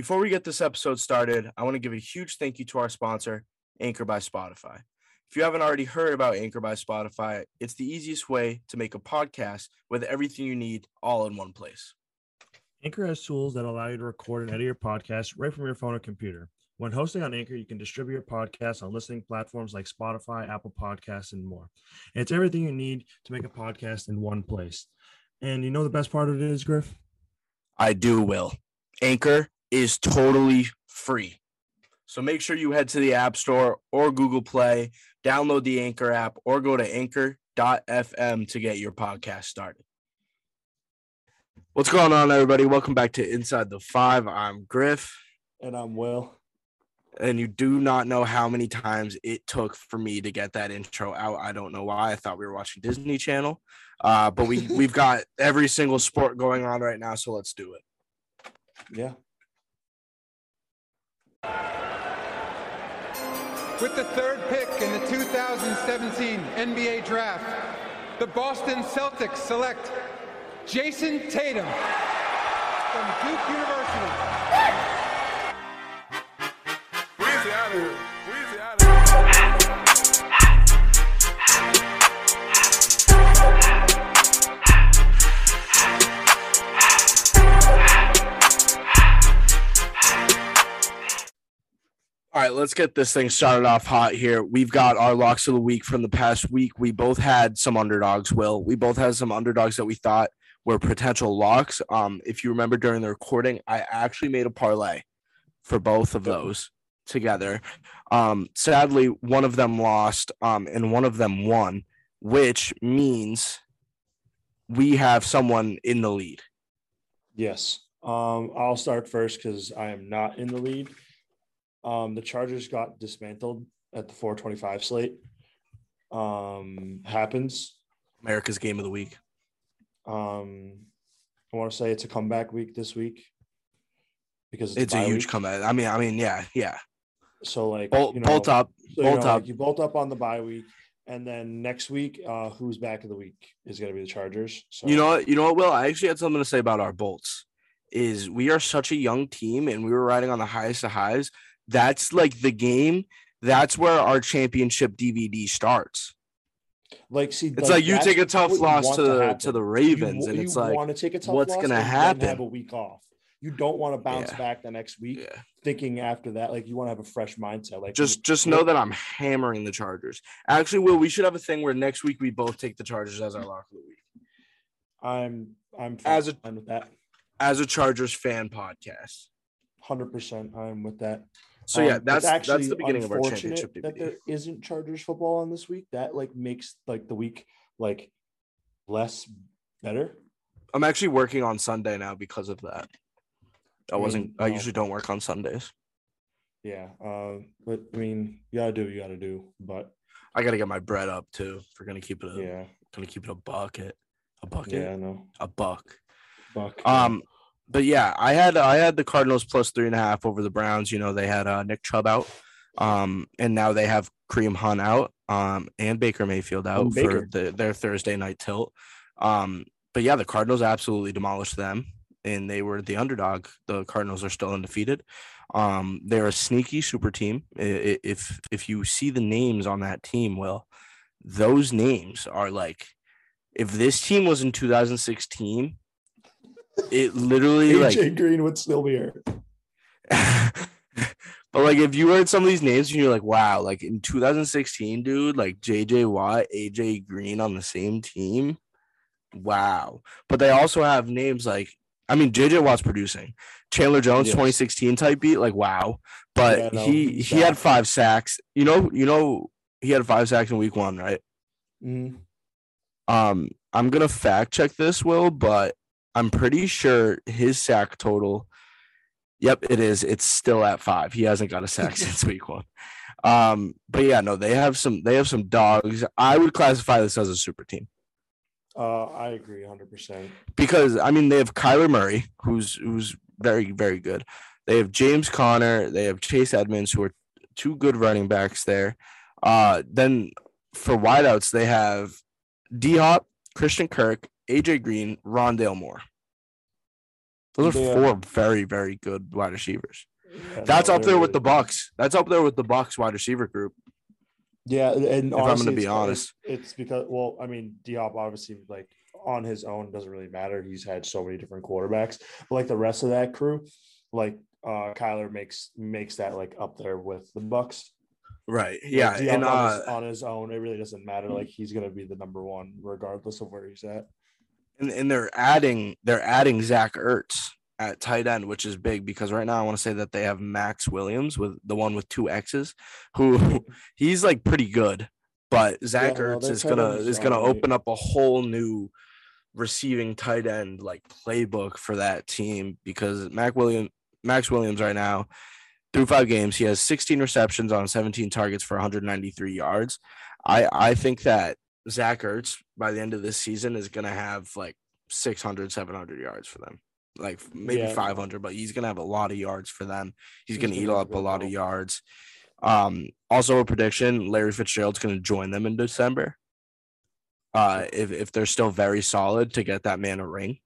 Before we get this episode started, I want to give a huge thank you to our sponsor, Anchor by Spotify. If you haven't already heard about Anchor by Spotify, it's the easiest way to make a podcast with everything you need all in one place. Anchor has tools that allow you to record and edit your podcast right from your phone or computer. When hosting on Anchor, you can distribute your podcast on listening platforms like Spotify, Apple Podcasts, and more. And it's everything you need to make a podcast in one place. And you know the best part of it is, Griff? I do, Will. Anchor is totally free. So make sure you head to the App Store or Google Play, download the Anchor app, or go to anchor.fm to get your podcast started. What's going on, everybody? Welcome back to Inside the Five. I'm Griff. And I'm Will. And you do not know how many times it took for me to get that intro out. I don't know why. I thought we were watching Disney Channel. Uh, but we, we've got every single sport going on right now. So let's do it. Yeah. With the third pick in the 2017 NBA Draft, the Boston Celtics select Jayson Tatum from Duke University. Weezy out of here. Right, let's get this thing started off hot here. We've got our locks of the week from the past week. We both had some underdogs, Will. We both had some underdogs that we thought were potential locks. Um, if you remember during the recording, I actually made a parlay for both of those together. Um, sadly, one of them lost, um, and one of them won, which means we have someone in the lead. Yes. Um, I'll start first because I am not in the lead. Um, the Chargers got dismantled at the 425 slate. Um, happens. America's game of the week. Um, I want to say it's a comeback week this week because It's a bye huge week. comeback. I mean, I mean, yeah, yeah. So like Bolt, you know, bolt up, so, you bolt know, up. like, you bolt up on the bye week, and then next week, uh, who's back of the week is going to be the Chargers. So You know what? You know what, Will? I actually had something to say about our bolts. Is we are such a young team and we were riding on the highest of highs. That's like the game. That's where our championship DVD starts. like see, It's like, you take a tough loss to the happen. to the Ravens, wa- and you it's like, want to take a tough what's gonna and then happen? Have a week off. You don't want to bounce Yeah. back the next week yeah. thinking after that. Like you want to have a fresh mindset. Like just just you- know that I'm hammering the Chargers. Actually, Will, we should have a thing where next week we both take the Chargers as our lock of the week. I'm I'm As a- fine with that. As a Chargers fan podcast. Hundred percent, I'm with that. So yeah, Um, that's that's the beginning of our unfortunate championship That there isn't Chargers football on this week. That like makes like the week like less better. I'm actually working on Sunday now because of that. I I wasn't. I well- usually don't work on Sundays. Yeah, uh, but I mean, you gotta do what you gotta do. But I got to get my bread up too. If we're gonna keep it, a, yeah, gonna keep it a bucket, a bucket, yeah, I know. a buck. Buck. Um, but yeah, I had I had the Cardinals plus three and a half over the Browns. You know, they had uh, Nick Chubb out, um, and now they have Kareem Hunt out, um, and Baker Mayfield out And for the, their Thursday night tilt. Um, but yeah, the Cardinals absolutely demolished them, and they were the underdog. The Cardinals are still undefeated. Um, they're a sneaky super team. If if you see the names on that team, well, those names are like, if this team was in 2016, it literally AJ like Green would still be hurt. but like if you heard some of these names and you're like, wow, like in 2016, dude, like JJ Watt, AJ Green on the same team. Wow. But they also have names like I mean JJ Watt's producing. Chandler Jones, Yes. 2016 type beat, like wow. But Yeah, no, he he's he had five sacks. You know, you know he had five sacks in week one, right? Mhm. Um, I'm gonna fact check this, Will, but I'm pretty sure his sack total. Yep, it is. It's still at five. He hasn't got a sack since week one. Um, but yeah, no, they have some. They have some dogs. I would classify this as a super team Uh, I agree 100%. because I mean they have Kyler Murray, who's who's very very good. They have James Conner. They have Chase Edmonds, who are two good running backs there. Uh, then for wideouts, they have D Hop, Christian Kirk, AJ Green, Rondale Moore. Those are Yeah. four very very good wide receivers. Yeah, That's no, up there with the. Bucks. That's up there with the Bucks wide receiver group. Yeah, and If I'm gonna be honest. it's because well, I mean, D Hop obviously like on his own doesn't really matter. He's had so many different quarterbacks, but like the rest of that crew, like uh Kyler makes makes that like up there with the Bucks. Right. Yeah. D Hop And on, his, uh, on his own, it really doesn't matter. Like he's gonna be the number one regardless of where he's at. And, and they're adding they're adding Zach Ertz at tight end, which is big because right now I want to say that they have Maxx Williams with the one with two X's, who he's like pretty good, but Zach Yeah, Ertz their is gonna is gonna alright. open up a whole new receiving tight end like playbook for that team because Mac William Maxx Williams right now through five games he has 16 receptions on 17 targets for 193 yards. I I think that Zach Ertz by the end of this season is gonna have like 600 700 yards for them. Like maybe Yeah. 500 but he's gonna have a lot of yards for them. He's, He's gonna gonna eat up a lot of yards. Um also a prediction larry fitzgerald's gonna join them in december. Uh if, if they're still very solid to get that man a ring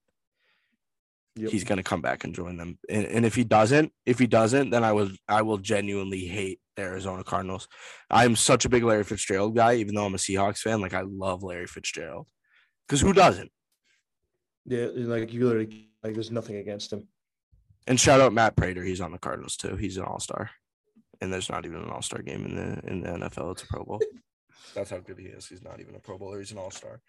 Yep. he's gonna come back and join them. And, and if he doesn't if he doesn't then i will i will genuinely hate the arizona cardinals i'm such a big larry fitzgerald guy even though i'm a seahawks fan like i love larry fitzgerald because who doesn't Yeah, like you literally like there's nothing against him. And shout out Matt Prater. He's on the Cardinals too. He's an all star. And there's not even an all star game in the in the NFL. It's a Pro Bowl. That's how good he is. He's not even a Pro Bowler. He's an all star.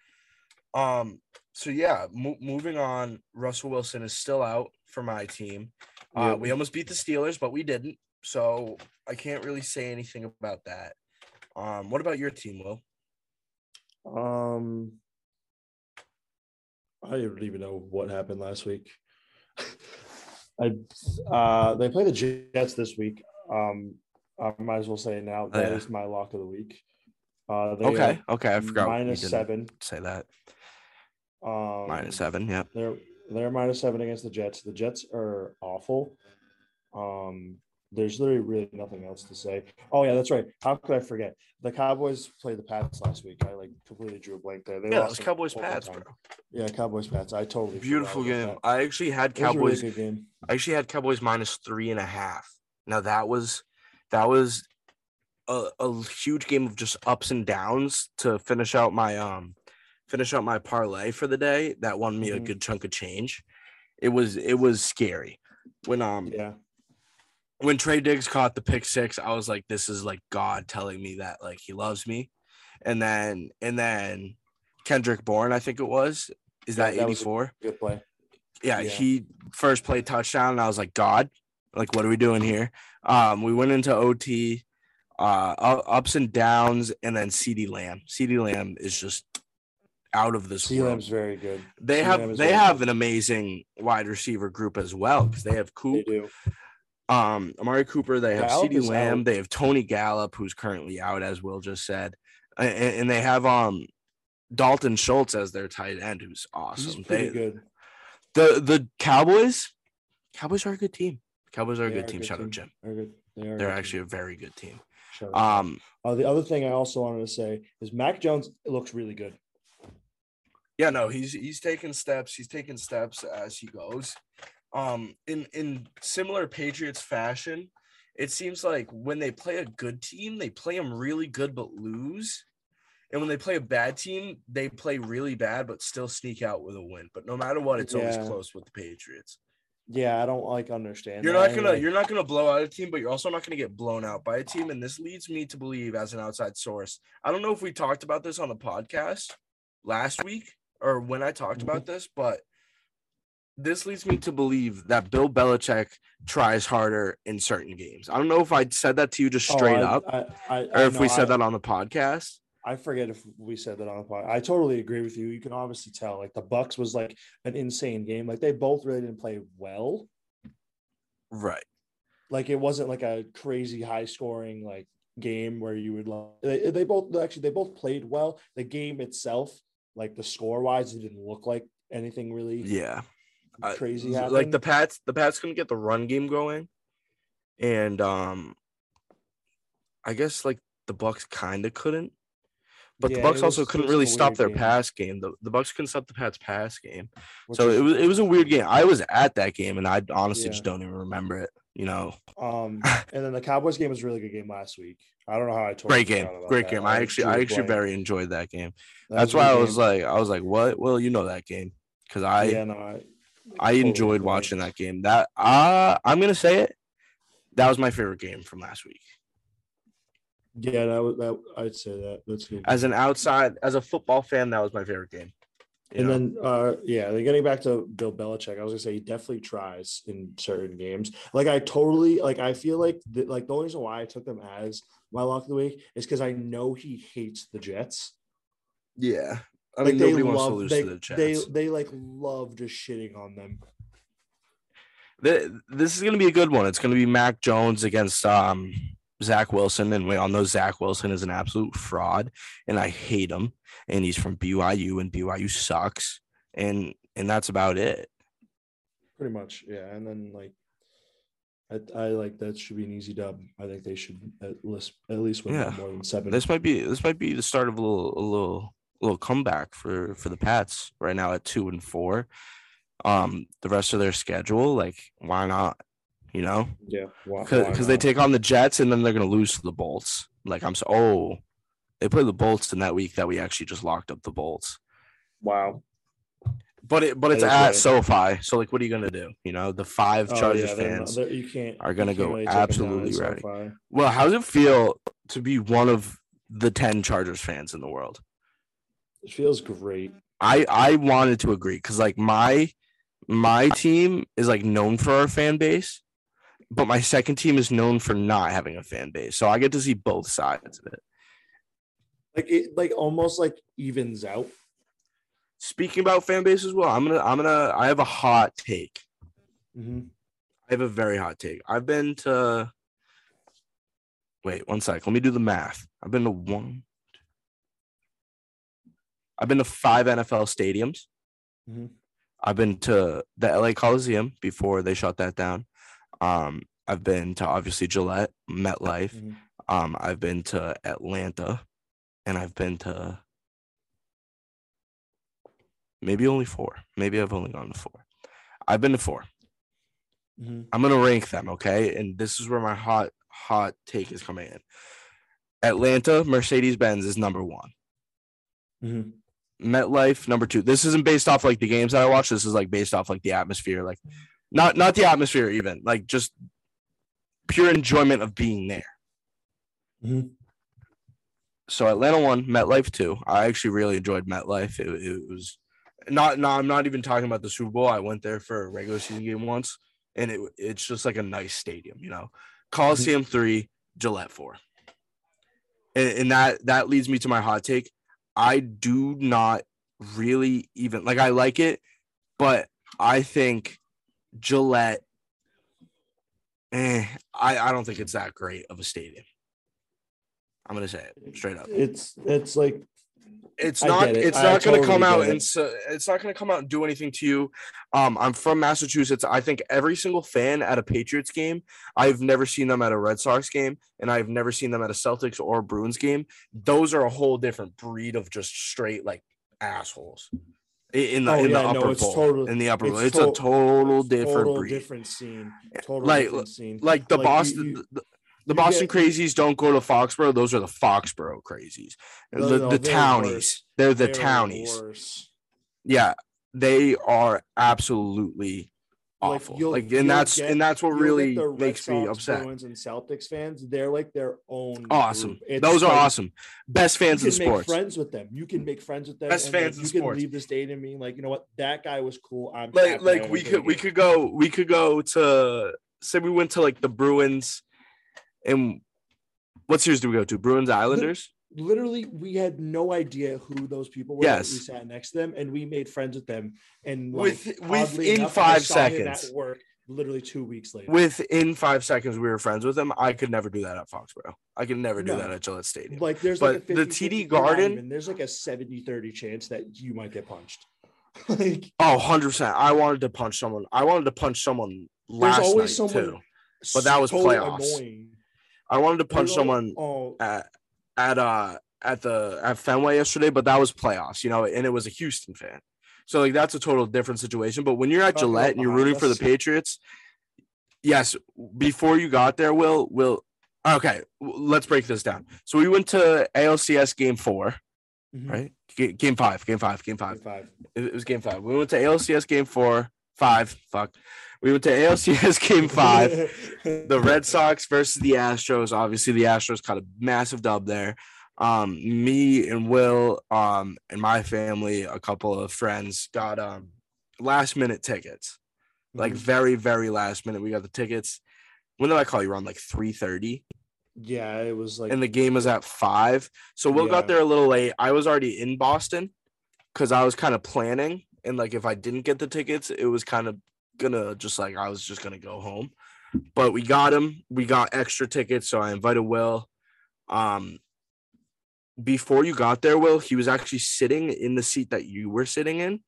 Um. So yeah, mo- moving on. Russell Wilson is still out for my team. Uh. We almost beat the Steelers, but we didn't. So I can't really say anything about that. Um. What about your team, Will? Um, I don't even know what happened last week. I uh, they play the Jets this week. Um, I might as well say it now that is yeah. my lock of the week. Uh, they Okay. Okay. I forgot. minus seven. Say that. Um, Minus seven. Yep. They're they're minus seven against the Jets. The Jets are awful. Um, there's literally really nothing else to say. Oh yeah, that's right. How could I forget? The Cowboys played the Pats last week. I like completely drew a blank there. They Yeah, lost those in Cowboys Pats, bro. Yeah, Cowboys Pats. I totally Beautiful game. I actually had It was a really Cowboys. game. I actually had Cowboys minus three and a half. Now that was that was a, a huge game of just ups and downs to finish out my um finish out my parlay for the day. That won me a Mhm. good chunk of change. It was it was scary when um Yeah, when Trey Diggs caught the pick six. I was like, this is like God telling me that like he loves me, and then and then Kendrick Bourne, I think it was. Is Yeah, that that eighty a four? good play. yeah, Yeah. he first play touchdown, and I was like, God, like, what are we doing here? Um, we went into OT, uh, ups and downs, and then CeeDee Lamb. CeeDee Lamb is just out of this C world. Lamb's very good. They have they have good. an amazing wide receiver group as well because they have They Coop, do. Um, Amari Cooper, they have Gallup CeeDee Lamb, out. they have Tony Gallup, who's currently out, as Will just said, and, and they have um Dalton Schultz as their tight end, who's awesome. He's pretty They- good. the the Cowboys, Cowboys are a good team. Cowboys are a They good team. Shout out Jim. They're good. They are They're good actually team. a very good team. Shout out Jim. Um, Uh, the other thing I also wanted to say is Mac Jones looks really good. yeah, no, he's he's taking steps. He's taking steps as he goes. Um, in in similar Patriots fashion, it seems like when they play a good team, they play them really good but lose. And when they play a bad team, they play really bad but still sneak out with a win. But no matter what, it's always close with the Patriots. Yeah, I don't like understand. You're not gonna like- you're not gonna blow out a team, but you're also not gonna get blown out by a team. And this leads me to believe, as an outside source, I don't know if we talked about this on the podcast last week or when I talked Mm-hmm. about this, but this leads me to believe that Bill Belichick tries harder in certain games. I don't know if I said that to you just Oh, straight I- up, I, I, or if we said that on the podcast. I forget if we said that on the podcast. I totally agree with you. You can obviously tell like the Bucks was like an insane game. Like they both really didn't play well. Right. Like it wasn't like a crazy high scoring like game where you would love. They, they both actually they both played well. The game itself, like the score wise, it didn't look like anything really Yeah. I- crazy happened. like the Pats, the Pats couldn't get the run game going, and um, I guess like the Bucks kind of couldn't, but Yeah, the Bucks also was- couldn't really stop their game. pass game. The the Bucks couldn't stop the Pats pass game, which so is- it was it was a weird game. I was at that game, and I honestly Yeah. just don't even remember it. You know, Um, and then the Cowboys game was a really good game last week. I don't know how I told great game, great game. I actually I actually very enjoyed that game. That's why I was like I was like, what? Well, you know that game because I yeah, no, I, I enjoyed watching that game. That uh I'm gonna say it. That was my favorite game from last week. yeah, that was that. I'd say that. That's good. As an outside, as a football fan, that was my favorite game. You And know? then, uh, yeah, getting back to Bill Belichick, I was gonna say he definitely tries in certain games. Like I totally like. I feel like the, like the only reason why I took them as my lock of the week is because I know he hates the Jets. yeah, I like mean they nobody wants love to lose they, to the Jets. they they like love just shitting on them. Th- this is gonna be a good one. It's gonna be Mac Jones against um Zach Wilson, and we all know Zach Wilson is an absolute fraud, and I hate him. And he's from BYU, and BYU sucks, and and that's about it. Pretty much, yeah. And then like, I, I like that should be an easy dub. I think they should at least at least win Yeah. more than seven. This might be this might be the start of a little a little little comeback for for the Pats right now at two and four. Um, the rest of their schedule, like why not? You know, yeah, because they take on the Jets and then they're gonna lose to the Bolts. Like I'm so oh, they play the Bolts in that week that we actually just locked up the Bolts. wow. But it but it's at is SoFi, so like what are you gonna do? You know, the five Oh, Chargers yeah, not- fans you can't are gonna can't go really take them down absolutely. SoFi. Well, how does it feel to be one of the ten Chargers fans in the world? It feels great. I I wanted to agree because like my my team is like known for our fan base, but my second team is known for not having a fan base. So I get to see both sides of it. Like it, like almost like evens out. Speaking about fan base as well, I'm gonna I'm gonna I have a hot take. Mm-hmm. I have a very hot take. I've been to wait one sec. Let me do the math. I've been to one. I've been to five NFL stadiums. Mhm. I've been to the LA Coliseum before they shut that down. Um, I've been to obviously Gillette, MetLife. Mhm. Um, I've been to Atlanta, and I've been to maybe only four. Maybe I've only gone to four. I've been to four. Mm-hmm. I'm gonna rank them, okay? And this is where my hot hot take is coming in. Atlanta, Mercedes Benz is number one. Mm-hmm. MetLife number two. This isn't based off like the games that I watch. This is like based off like the atmosphere, like not not the atmosphere even, like just pure enjoyment of being there. Mhm. So Atlanta one, MetLife two. I actually really enjoyed MetLife. It, it was not not I'm not even talking about the Super Bowl. I went there for a regular season game once, and it it's just like a nice stadium, you know. Coliseum three, Gillette four. And, and that that leads me to my hot take. I do not really even like I like it, but I think Gillette. Eh, I, I don't think it's that great of a stadium. I'm gonna say it straight up. It's it's like It's not. it. It's I not going to come out get and so, it's not going to come out and do anything to you. Um, I'm from Massachusetts. I think every single fan at a Patriots game, I've never seen them at a Red Sox game, and I've never seen them at a Celtics or Bruins game. Those are a whole different breed of just straight like assholes. In the Oh, in yeah, the no, upper it's bowl, total- in the upper bowl, it's it's a total it's different total breed. different scene. Total like different scene. like the Like, you- Boston you- the, the you Boston get- crazies don't go to Foxborough. Those are the Foxborough crazies. No, the no, the they're townies. worse. They're the They're townies. worse. Yeah, they are absolutely awful. you'll- Like, and that's get- and that's what really get the Red makes me upset. Bruins and Celtics fans, they're like their own. Awesome. Those are like- awesome. Best fans in sports. friends with them. You can make friends with them. Best like, fans in sports. you can leave the stadium being like, you know what, that guy was cool. I'm Like like we could we could go we could go to say we went to like the Bruins and what series do we go to? Bruins Islanders? literally we had no idea who those people were. Yes. we sat next to them and we made friends with them. And like, oddly within enough, five seconds. at work literally two weeks later. Within five seconds we were friends with them. I could never do that at Foxborough. I could never do No. that at Gillette Stadium. like there's but like a the TD Garden- even, there's like a 70 30 chance that you might get punched. like Oh, 100%. I wanted to punch someone. I wanted to punch someone last night someone too. But that was playoffs. annoying. I wanted to punch someone Oh, at at uh at the at Fenway yesterday, but that was playoffs, you know, and it was a Houston fan. So like that's a total different situation. But when you're at Gillette and you're rooting for the. Patriots, yes, before you got there, Will, Will okay, let's break this down. So we went to ALCS game 4 Mhm. right? Game five, game five, game five. five. It it was game five. We went to ALCS game four, five. Fuck. We went to ALCS game five. the Red Sox versus the Astros. Obviously, the Astros caught a massive dub there. Um, me and Will, um, and my family, a couple of friends got um last minute tickets. Like Mhm. very, very last minute. We got the tickets. When did I call you? Around like 3:30. yeah, it was like And the game was at five. So Will got there a little late. I was already in Boston because I was kind of planning. And like if I didn't get the tickets, it was kind of gonna just like I was just gonna go home. But we got him. We got extra tickets. So I invited Will. Um before you got there, Will, he was actually sitting in the seat that you were sitting in.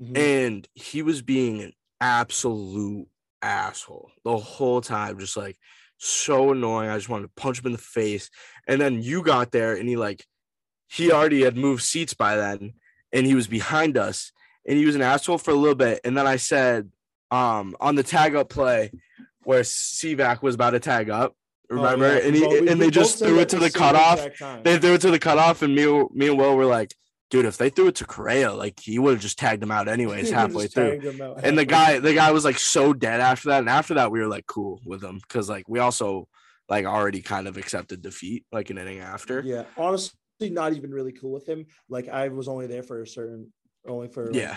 Mhm. And he was being an absolute asshole the whole time, just like so annoying. I just wanted to punch him in the face. And then you got there and he like he already had moved seats by then and he was behind us and he was an asshole for a little bit. And then I said, um, on the tag up play where CVAC was about to tag up, Oh, remember? yeah, and he, well, we- and they just threw it to the cutoff. They threw it to the cutoff, and me, me and Will were like, dude, if they threw it to Correa, like he would have just tagged him out anyways halfway through. out And the guy, the guy was like so dead after that. And after that, we were like cool with him because like we also like already kind of accepted defeat like an inning after. Yeah, honestly, not even really cool with him. Like I was only there for a certain, only for like, Yeah.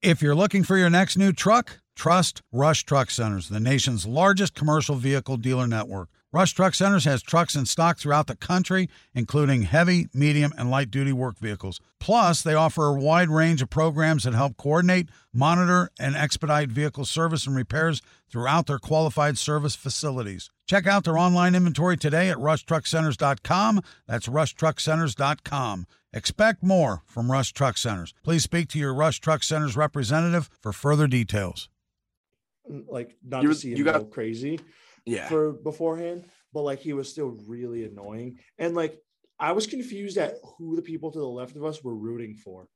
If you're looking for your next new truck, trust Rush Truck Centers, the nation's largest commercial vehicle dealer network. Rush Truck Centers has trucks in stock throughout the country, including heavy, medium, and light duty work vehicles. Plus, they offer a wide range of programs that help coordinate, monitor, and expedite vehicle service and repairs throughout their qualified service facilities. Check out their online inventory today at rushtruckcenters.com. That's rushtruckcenters.com. Expect more from Rush Truck Centers. Please speak to your Rush Truck Centers representative for further details. like not You- to see him you got- go crazy Yeah. for beforehand, but like he was still really annoying. And like I was confused at who the people to the left of us were rooting for.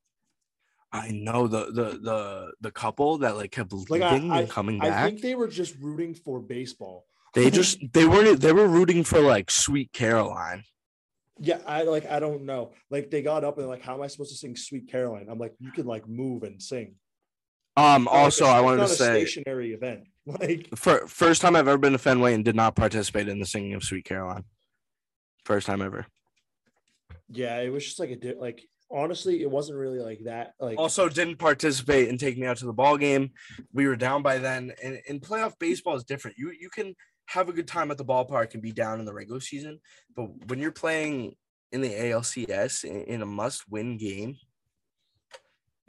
I know the the the the couple that like kept Like I, leaving I, and coming I back. I think they were just rooting for baseball. They just they weren't they were rooting for like Sweet Caroline. Yeah, I like I don't know. Like they got up and like, how am I supposed to sing Sweet Caroline? I'm like, you can like move and sing. Um. Like Also, a- I wanted to say stationary event. Like for first time I've ever been to Fenway and did not participate in the singing of Sweet Caroline. First time ever. yeah, it was just like a di- like honestly, it wasn't really like that. Like Also, didn't participate and take me out to the ball game. We were down by then, and, and playoff baseball is different. You you can have a good time at the ballpark and be down in the regular season, but when you're playing in the ALCS in, in a must-win game,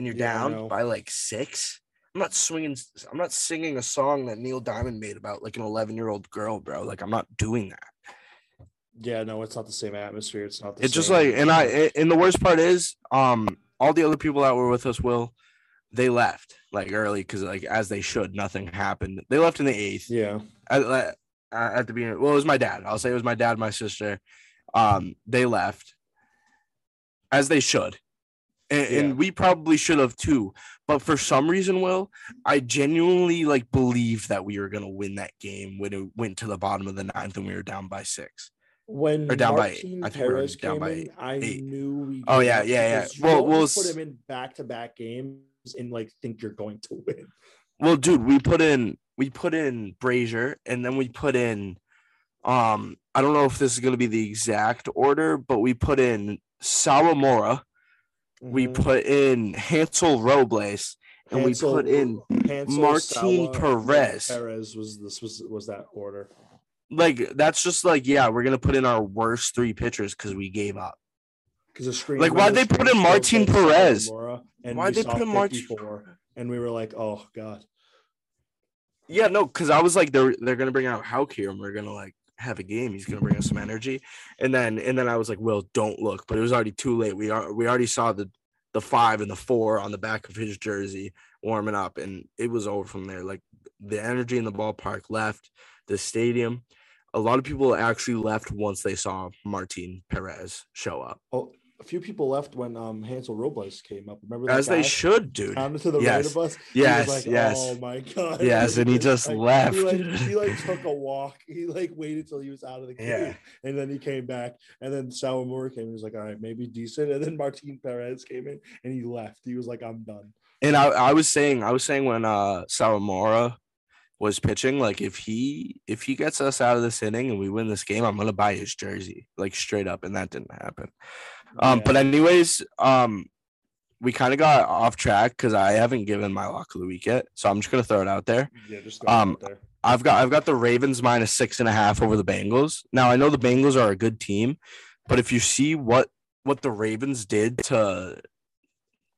and you're Yeah, down by like six, I'm not swinging. I'm not singing a song that Neil Diamond made about like an 11 year old girl, bro. Like I'm not doing that. yeah, no, it's not the same atmosphere. It's not the It's just like, and I, and the worst part is, um, all the other people that were with us, will, they left like early because like as they should, nothing happened. They left in the eighth. Yeah. At, at, at the beginning. Well, it was my dad. I'll say it was my dad, my sister. Um, they left as they should. And, Yeah. and we probably should have too. But for some reason, Will, I genuinely like believed that we were gonna win that game when it went to the bottom of the ninth and we were down by six. When Or down by eight. Martin I think we were down by eight. I Eight. knew we. Oh, yeah, yeah, yeah. Well, we'll put him in back to back games and like think you're going to win. Well, dude, we put in we put in Brasier and then we put in um I don't know if this is gonna be the exact order, but we put in Sawamura, we Mhm. put in Hansel Robles, and Hansel- we put in Hansel, Martin Sawa, Perez. Perez was this was was that order. Like that's just like yeah, we're gonna put in our worst three pitchers because we gave up. Because the screen. Like, why'd they put in Martin Perez? And Why'd we they put in Martin- And we were like, oh god. Yeah, no, because I was like, they're they're gonna bring out Houck here, and we're gonna like have a game. He's gonna bring us some energy, and then and then I was like, Will, don't look. But it was already too late. We are we already saw the the five and the four on the back of his jersey warming up, and it was over from there. Like the energy in the ballpark left the stadium. A lot of people actually left once they saw Martin Perez show up, Oh, a few people left when um Hansel Robles came up. Remember that as they should, dude. Down to the right yes. of us. Yes, like, yes. Oh my god. Yes, and he just left. He like, he like took a walk. He like waited till he was out of the game, Yeah. and then he came back. And then Sawamura came. He was like, all right, maybe decent. And then Martin Perez came in, and he left. He was like, I'm done. And I, I was saying, I was saying when uh Sawamura was pitching, like if he if he gets us out of this inning and we win this game, I'm gonna buy his jersey, like straight up, and that didn't happen. Um, but anyways, um, we kind of got off track because I haven't given my lock of the week yet, so I'm just gonna throw it out there. Yeah, just go Um, there. I've got I've got the Ravens minus six and a half over the Bengals. Now I know the Bengals are a good team, but if you see what what the Ravens did to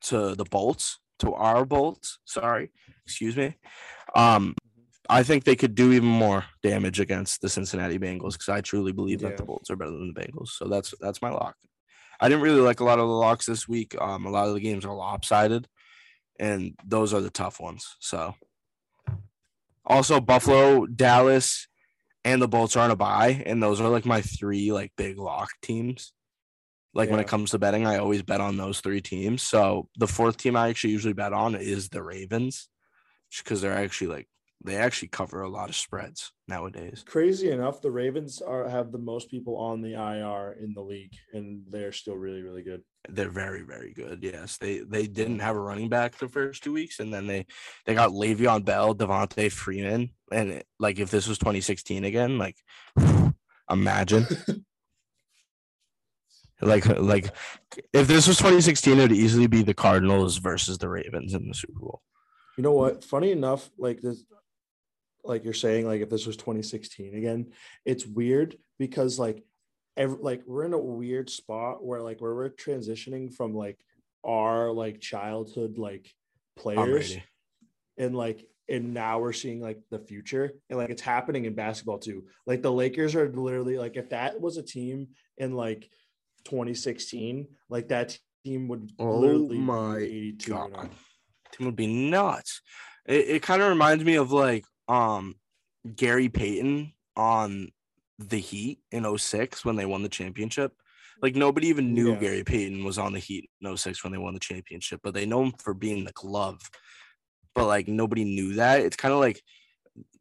to the Bolts, to our Bolts, sorry, excuse me, um, I think they could do even more damage against the Cincinnati Bengals because I truly believe that the Bolts are better than the Bengals. So that's that's my lock. I didn't really like a lot of the locks this week. Um, a lot of the games are lopsided, and those are the tough ones. So also, Buffalo, Dallas, and the Bolts are on a bye, and those are like my three like big lock teams. Like when it comes to betting, I always bet on those three teams. So the fourth team I actually usually bet on is the Ravens, because they're actually like they actually cover a lot of spreads nowadays. Crazy enough, the Ravens are have the most people on the IR in the league, and they're still really, really good. They're very, very good. Yes, they they didn't have a running back the first two weeks, and then they they got Le'Veon Bell, Devonta Freeman, and it- like if this was 2016 again, like imagine. Like, like, if this was 2016, it would easily be the Cardinals versus the Ravens in the Super Bowl. You know what? Funny enough, like this, like you're saying, like if this was 2016 again, it's weird because like, every, like we're in a weird spot where like where we're transitioning from like our like childhood like players, and like and now we're seeing like the future and like it's happening in basketball too. Like the Lakers are literally like if that was a team in like 2016, like that team would Oh literally be my 82 God. Team would be nuts. It, it kind of reminds me of like um Gary Payton on the Heat in 06 when they won the championship. Like nobody even knew Yeah. Gary Payton was on the Heat in 06 when they won the championship, but they know him for being the glove. But like nobody knew that. It's kind of like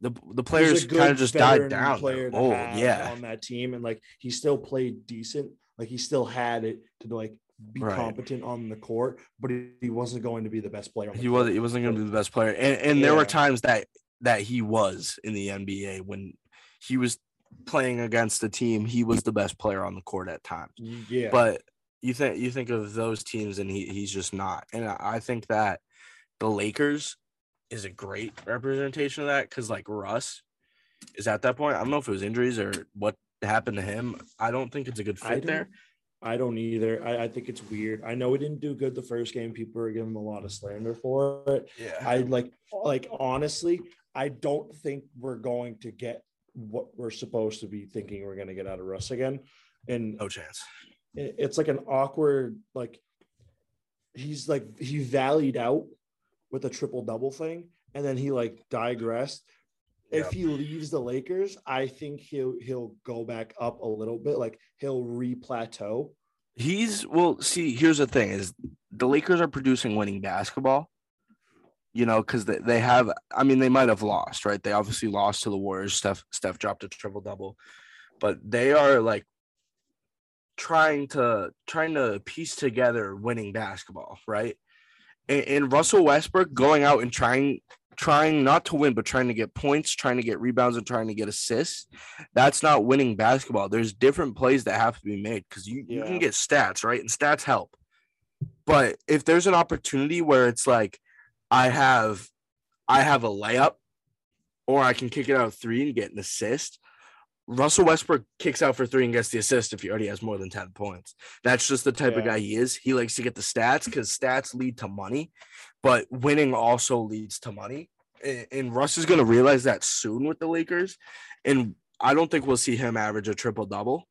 the the players kind of just died down. Player Oh yeah, on that team, and like he still played decent. Like he still had it to like be Right. competent on the court, but he, he wasn't going to be the best player. On the he wasn't he wasn't going to be the best player, and and there were times that that he was in the NBA when he was playing against the team. He was the best player on the court at times. Yeah, But you think you think of those teams, and he he's just not. And I I think that the Lakers is a great representation of that because like Russ is at that point. I don't know if it was injuries or what happened to him. I don't think it's a good I fit there. I don't either. I, I think it's weird. I know he didn't do good the first game. People are giving him a lot of slander for it. Yeah. I like like honestly, I don't think we're going to get what we're supposed to be thinking we're going to get out of Russ again. And no chance. It's like an awkward like he's like he valued out with the triple double thing, and then he like digressed. If he leaves the Lakers, I think he'll he'll go back up a little bit. Like he'll re-plateau. He's well. See, here's the thing: is the Lakers are producing winning basketball. You know, because they, they have. I mean, they might have lost, right? They obviously lost to the Warriors. Steph Steph dropped a triple double, but they are like trying to trying to piece together winning basketball, right? And, and Russell Westbrook going out and trying trying not to win, but trying to get points, trying to get rebounds, and trying to get assists. That's not winning basketball. There's different plays that have to be made because you, you can get stats, right? And stats help. But if there's an opportunity where it's like I have I have a layup or I can kick it out of three and get an assist. Russell Westbrook kicks out for three and gets the assist if he already has more than 10 points. That's just the type of guy he is. He likes to get the stats because stats lead to money, but winning also leads to money. And Russ is going to realize that soon with the Lakers. And I don't think we'll see him average a triple double.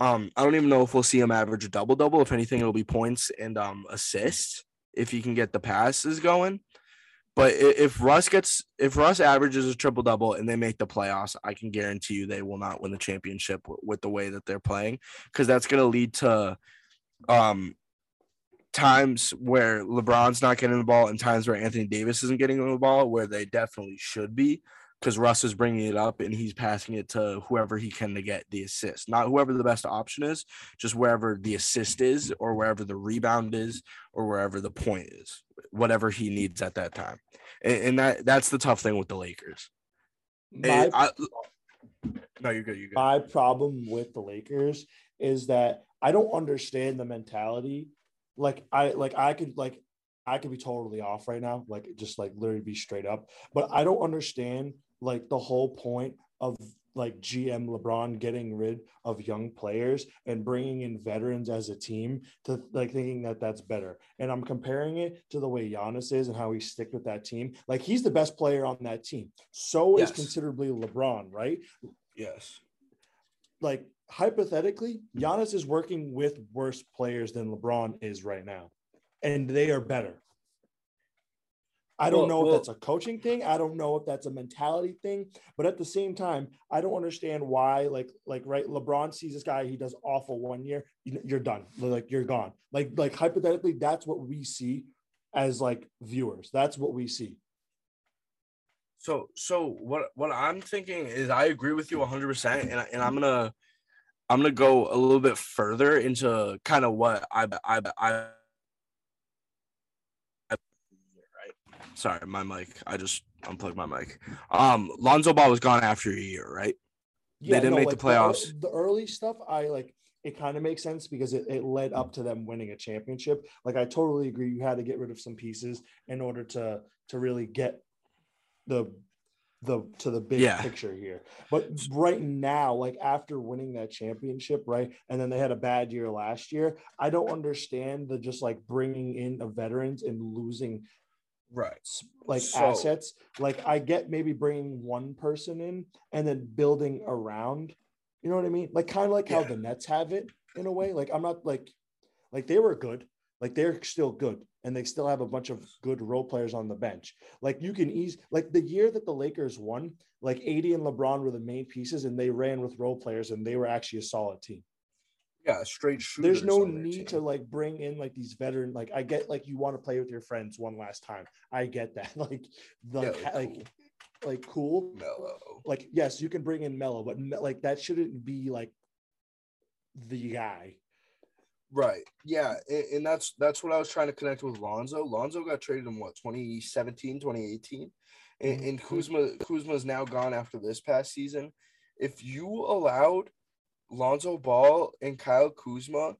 Um, I don't even know if we'll see him average a double double. If anything, it'll be points and um assists if he can get the passes going. But if Russ gets if Russ averages a triple double and they make the playoffs, I can guarantee you they will not win the championship with the way that they're playing because that's going to lead to um times where LeBron's not getting the ball and times where Anthony Davis isn't getting the ball where they definitely should be because Russ is bringing it up and he's passing it to whoever he can to get the assist, not whoever the best option is, just wherever the assist is or wherever the rebound is or wherever the point is, whatever he needs at that time. And, and that that's the tough thing with the Lakers. Eh, my, I- no, you're good. You're good. my problem with the Lakers is that I don't understand the mentality. Like I like I could like I could be totally off right now, like just like literally be straight up. But I don't understand like the whole point of like GM LeBron getting rid of young players and bringing in veterans as a team to like thinking that that's better. And I'm comparing it to the way Giannis is and how he stick with that team. Like he's the best player on that team. So Yes. is considerably LeBron, right? Yes. like hypothetically, Giannis is working with worse players than LeBron is right now, and they are better. I don't Well- know well- if that's a coaching thing. I don't know if that's a mentality thing. But at the same time, I don't understand why. Like, like right, LeBron sees this guy. He does awful one year. you- You're done. Like you're gone. Like, like hypothetically, that's what we see as like viewers. That's what we see. So so what what I'm thinking is I agree with you 100% and I- and I'm going to I'm to go a little bit further into kind of what I I I right. Sorry, my mic. I just unplugged my mic. Um Lonzo Ball was gone after a year, right? Yeah, they didn't make like the playoffs. The, early stuff, I like it kind of makes sense because it, it led up to them winning a championship. Like I totally agree. You had to get rid of some pieces in order to to really get the the to the big Yeah. picture here. But right now, like after winning that championship, right, and then they had a bad year last year. I don't understand the just like bringing in of veterans and losing Right. like So- assets. Like I get maybe bringing one person in and then building around. You know what I mean? Like kind of like how the Nets have it in a way. Like I'm not like like they were good. Like they're still good and they still have a bunch of good role players on the bench. Like you can ease like the year that the Lakers won, like AD and LeBron were the main pieces and they ran with role players and they were actually a solid team Yeah, straight shooting. there's no need to like bring in like these veteran like i get like you want to play with your friends one last time i get that like the Yeah, ha- like like cool Melo. like yes you can bring in Melo but Me- like that shouldn't be like the guy Right. Yeah. And, and that's that's what I was trying to connect with Lonzo. Lonzo got traded in what 2017, 2018. And, mm-hmm. and Kuzma Kuzma's now gone after this past season. If you allowed Lonzo Ball and Kyle Kuzma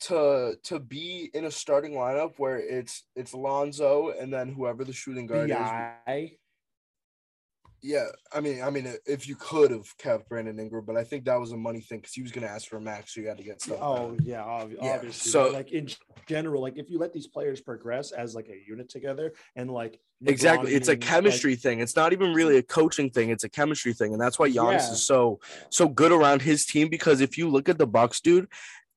to to be in a starting lineup where it's it's Lonzo and then whoever the shooting guard is. Yeah, I mean, I mean, if you could have kept Brandon Ingram, but I think that was a money thing because he was going to ask for a max, so you had to get stuff. oh yeah, ob- Yeah, obviously so- like in general like if you let these players progress as like a unit together and like Exactly. It's a being, like- chemistry thing. It's not even really a coaching thing. It's a chemistry thing. And that's why Giannis Yeah. is so so good around his team because if you look at the Bucks, dude,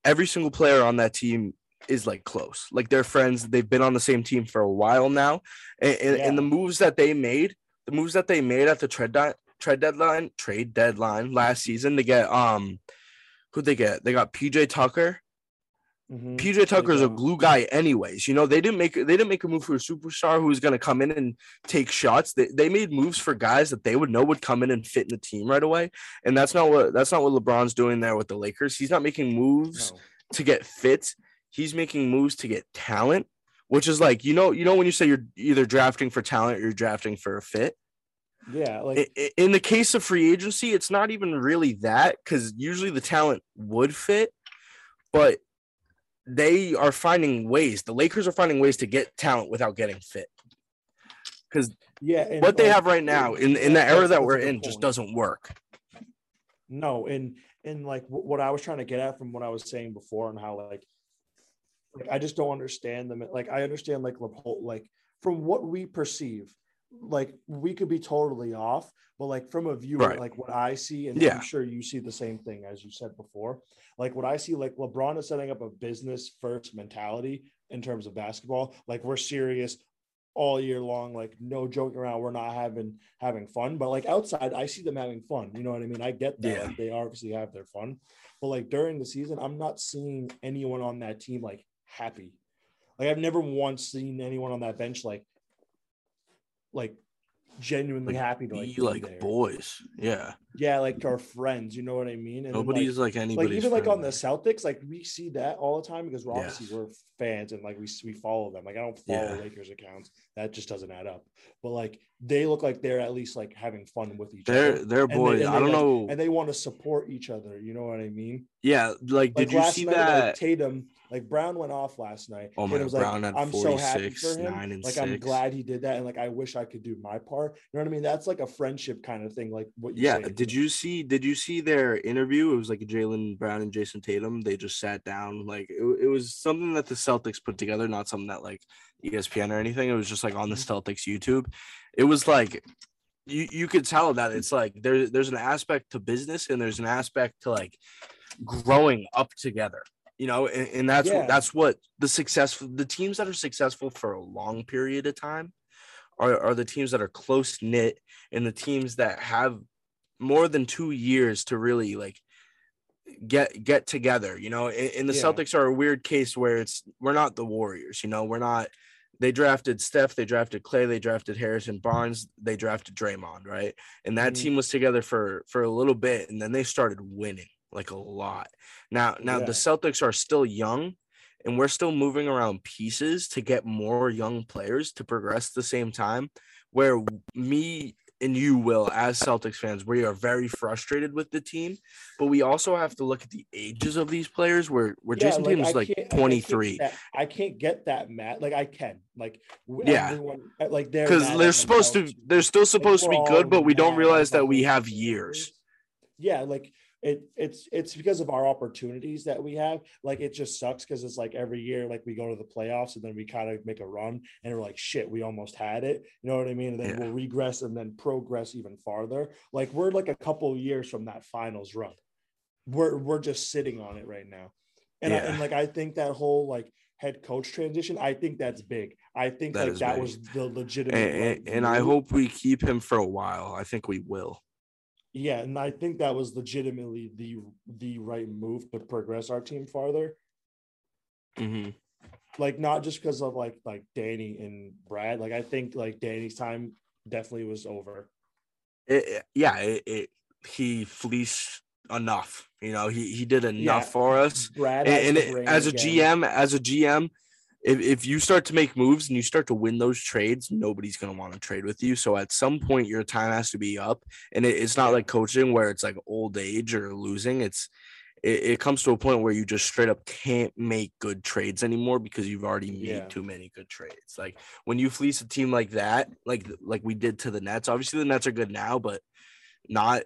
every single player on that team is like close. Like they're friends. They've been on the same team for a while now, and, and, and the moves that they made, the moves that they made at the trade di- trade deadline, trade deadline last season to get um, who they get? They got PJ Tucker. Mm-hmm. PJ Tucker's a glue guy, anyways. You know they didn't make they didn't make a move for a superstar who's going to come in and take shots. They, they made moves for guys that they would know would come in and fit in the team right away. And that's not what that's not what LeBron's doing there with the Lakers. He's not making moves to get fit. He's making moves to get talent, which is like you know you know when you say you're either drafting for talent or you're drafting for a fit. Yeah, like in the case of free agency, it's not even really that because usually the talent would fit, but they are finding ways. The Lakers are finding ways to get talent without getting fit. Because yeah, and, what they like, have right now in in the era that we're in just doesn't work. No, and and like what I was trying to get at from what I was saying before, and how like, like I just don't understand them. Like I understand like like from what we perceive, like we could be totally off, but like from a viewer, Right. like what I see, and Yeah. I'm sure you see the same thing as you said before. Like what I see, like LeBron is setting up a business first mentality in terms of basketball. Like we're serious all year long like no joking around we're not having having fun but like outside i see them having fun you know what i mean i get that Yeah. like, they obviously have their fun but like during the season i'm not seeing anyone on that team like happy like i've never once seen anyone on that bench like like genuinely happy to like, Be like there. boys, yeah. yeah like our friends you know what i mean and then, Nobody's like like anybody's even like on the Celtics, like we see that all the time because we're Yeah. obviously we're fans and like we we follow them. Like I don't follow Yeah. Lakers accounts. That just doesn't add up. But like they look like they're at least like having fun with each They're- other. they're And they- boys. and I don't like- know- And they want to support each other. You know what I mean? Yeah, like, did you see night, uh, that? Like, Tatum, like Brown went off last night. Oh and my it was God, like, Brown had I'm so happy 46, for him. nine and like I'm glad he did that, and like I wish I could do my part. You know what I mean? That's like a friendship kind of thing. Like what you Yeah, did you see? Did you see their interview? It was like Jaylen Brown and Jayson Tatum. They just sat down. Like it, it was something that the Celtics put together, not something that like ESPN or anything. It was just like on the Mm-hmm. Celtics YouTube. It was like you you could tell that it's like there there's an aspect to business and there's an aspect to like growing up together. You know, and, and that's Yeah. what that's what the successful the teams that are successful for a long period of time are, are the teams that are close knit and the teams that have more than two years to really like get get together you know and, and the Yeah. celtics are a weird case where it's we're not the warriors you know we're not they drafted Steph, they drafted Clay, they drafted Harrison Barnes, they drafted Draymond, right? And that Mhm. team was together for for a little bit, and then they started winning like a lot. Now, now Yeah. the Celtics are still young, and we're still moving around pieces to get more young players to progress at the same time. Where me and you will, as Celtics fans, we are very frustrated with the team, but we also have to look at the ages of these players. Where where Yeah, Jayson Tatum's I like can't- I can't get that- I can't get that mad. Like I can. Like Yeah. everyone, uh, like they're because they're supposed to they're still supposed to be good but we don't realize that we have years Yeah, like it. It's it's because of our opportunities that we have. Like it just sucks because it's like every year, like we go to the playoffs and then we kind of make a run and we're like, shit, we almost had it. You know what I mean? And then Yeah. we'll regress and then progress even farther. Like we're like a couple years from that finals run. We're we're just sitting on it right now, and I, and like I think that whole like head coach transition, I think that's big. I think That like that big. was the legitimate. and, and, and i hope we keep him for a while i think we will Yeah, and I think that was legitimately the the right move to progress our team farther. mm-hmm. Like not just because of like like Danny and Brad. Like I think like Danny's time definitely was over. it, it- yeah it, it he fleeced enough you know he, he did enough Yeah, for us Brad and, and as a again. gm as a gm if, if you start to make moves and you start to win those trades nobody's going to want to trade with you. So at some point your time has to be up. And it, it's not like coaching where it's like old age or losing. It's it, it comes to a point where you just straight up can't make good trades anymore because you've already made Yeah. too many good trades. Like when you fleece a team like that like like we did to the nets obviously the nets are good now but not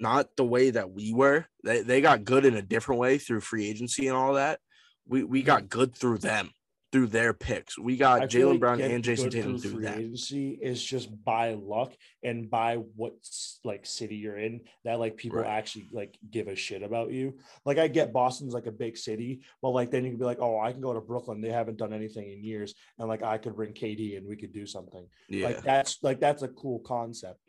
not the way that we were. They, they got good in a different way through free agency and all that we we got good through them through their picks. We got Jaylen like Brown and Jayson Tatum through through that. agency is just by luck and by what like city you're in that like people Right. actually like give a shit about you. Like I get Boston's like a big city, but like then you can be like, oh, I can go to Brooklyn. They haven't done anything in years, and like I could bring KD and we could do something. Yeah. Like that's like that's a cool concept.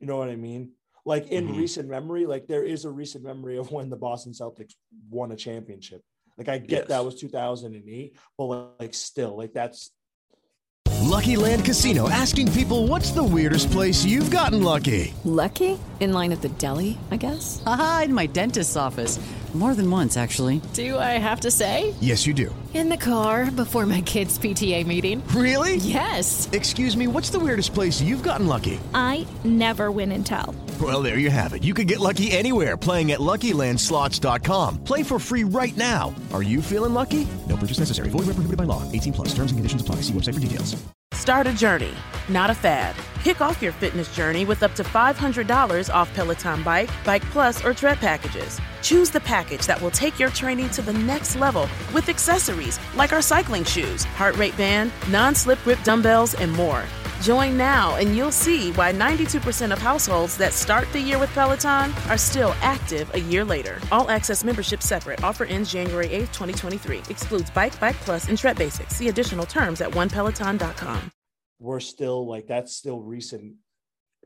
You know what I mean? Like in Mhm. recent memory, like there is a recent memory of when the Boston Celtics won a championship. Like I get that was 2008, but like still, like that's Lucky Land Casino asking people what's the weirdest place you've gotten lucky? Lucky? In line at the deli, I guess? Haha, in my dentist's office. More than once, actually. Do I have to say? Yes, you do. In the car before my kids' PTA meeting. Really? Yes. Excuse me, what's the weirdest place you've gotten lucky? I never win and tell. Well, there you have it. You can get lucky anywhere playing at LuckyLandSlots.com. Play for free right now. Are you feeling lucky? No purchase necessary. Void where prohibited by law. 18 plus. Terms and conditions apply. See website for details. Start a journey, not a fad. Kick off your fitness journey with up to $500 off Peloton Bike, Bike Plus, or Tread packages. Choose the package that will take your training to the next level with accessories like our cycling shoes, heart rate band, non slip grip dumbbells, and more. Join now and you'll see why 92% of households that start the year with Peloton are still active a year later. All access membership separate. Offer ends January 8th, 2023. Excludes Bike, Bike Plus, and Tread Basics. See additional terms at onepeloton.com. we're still like that's still recent.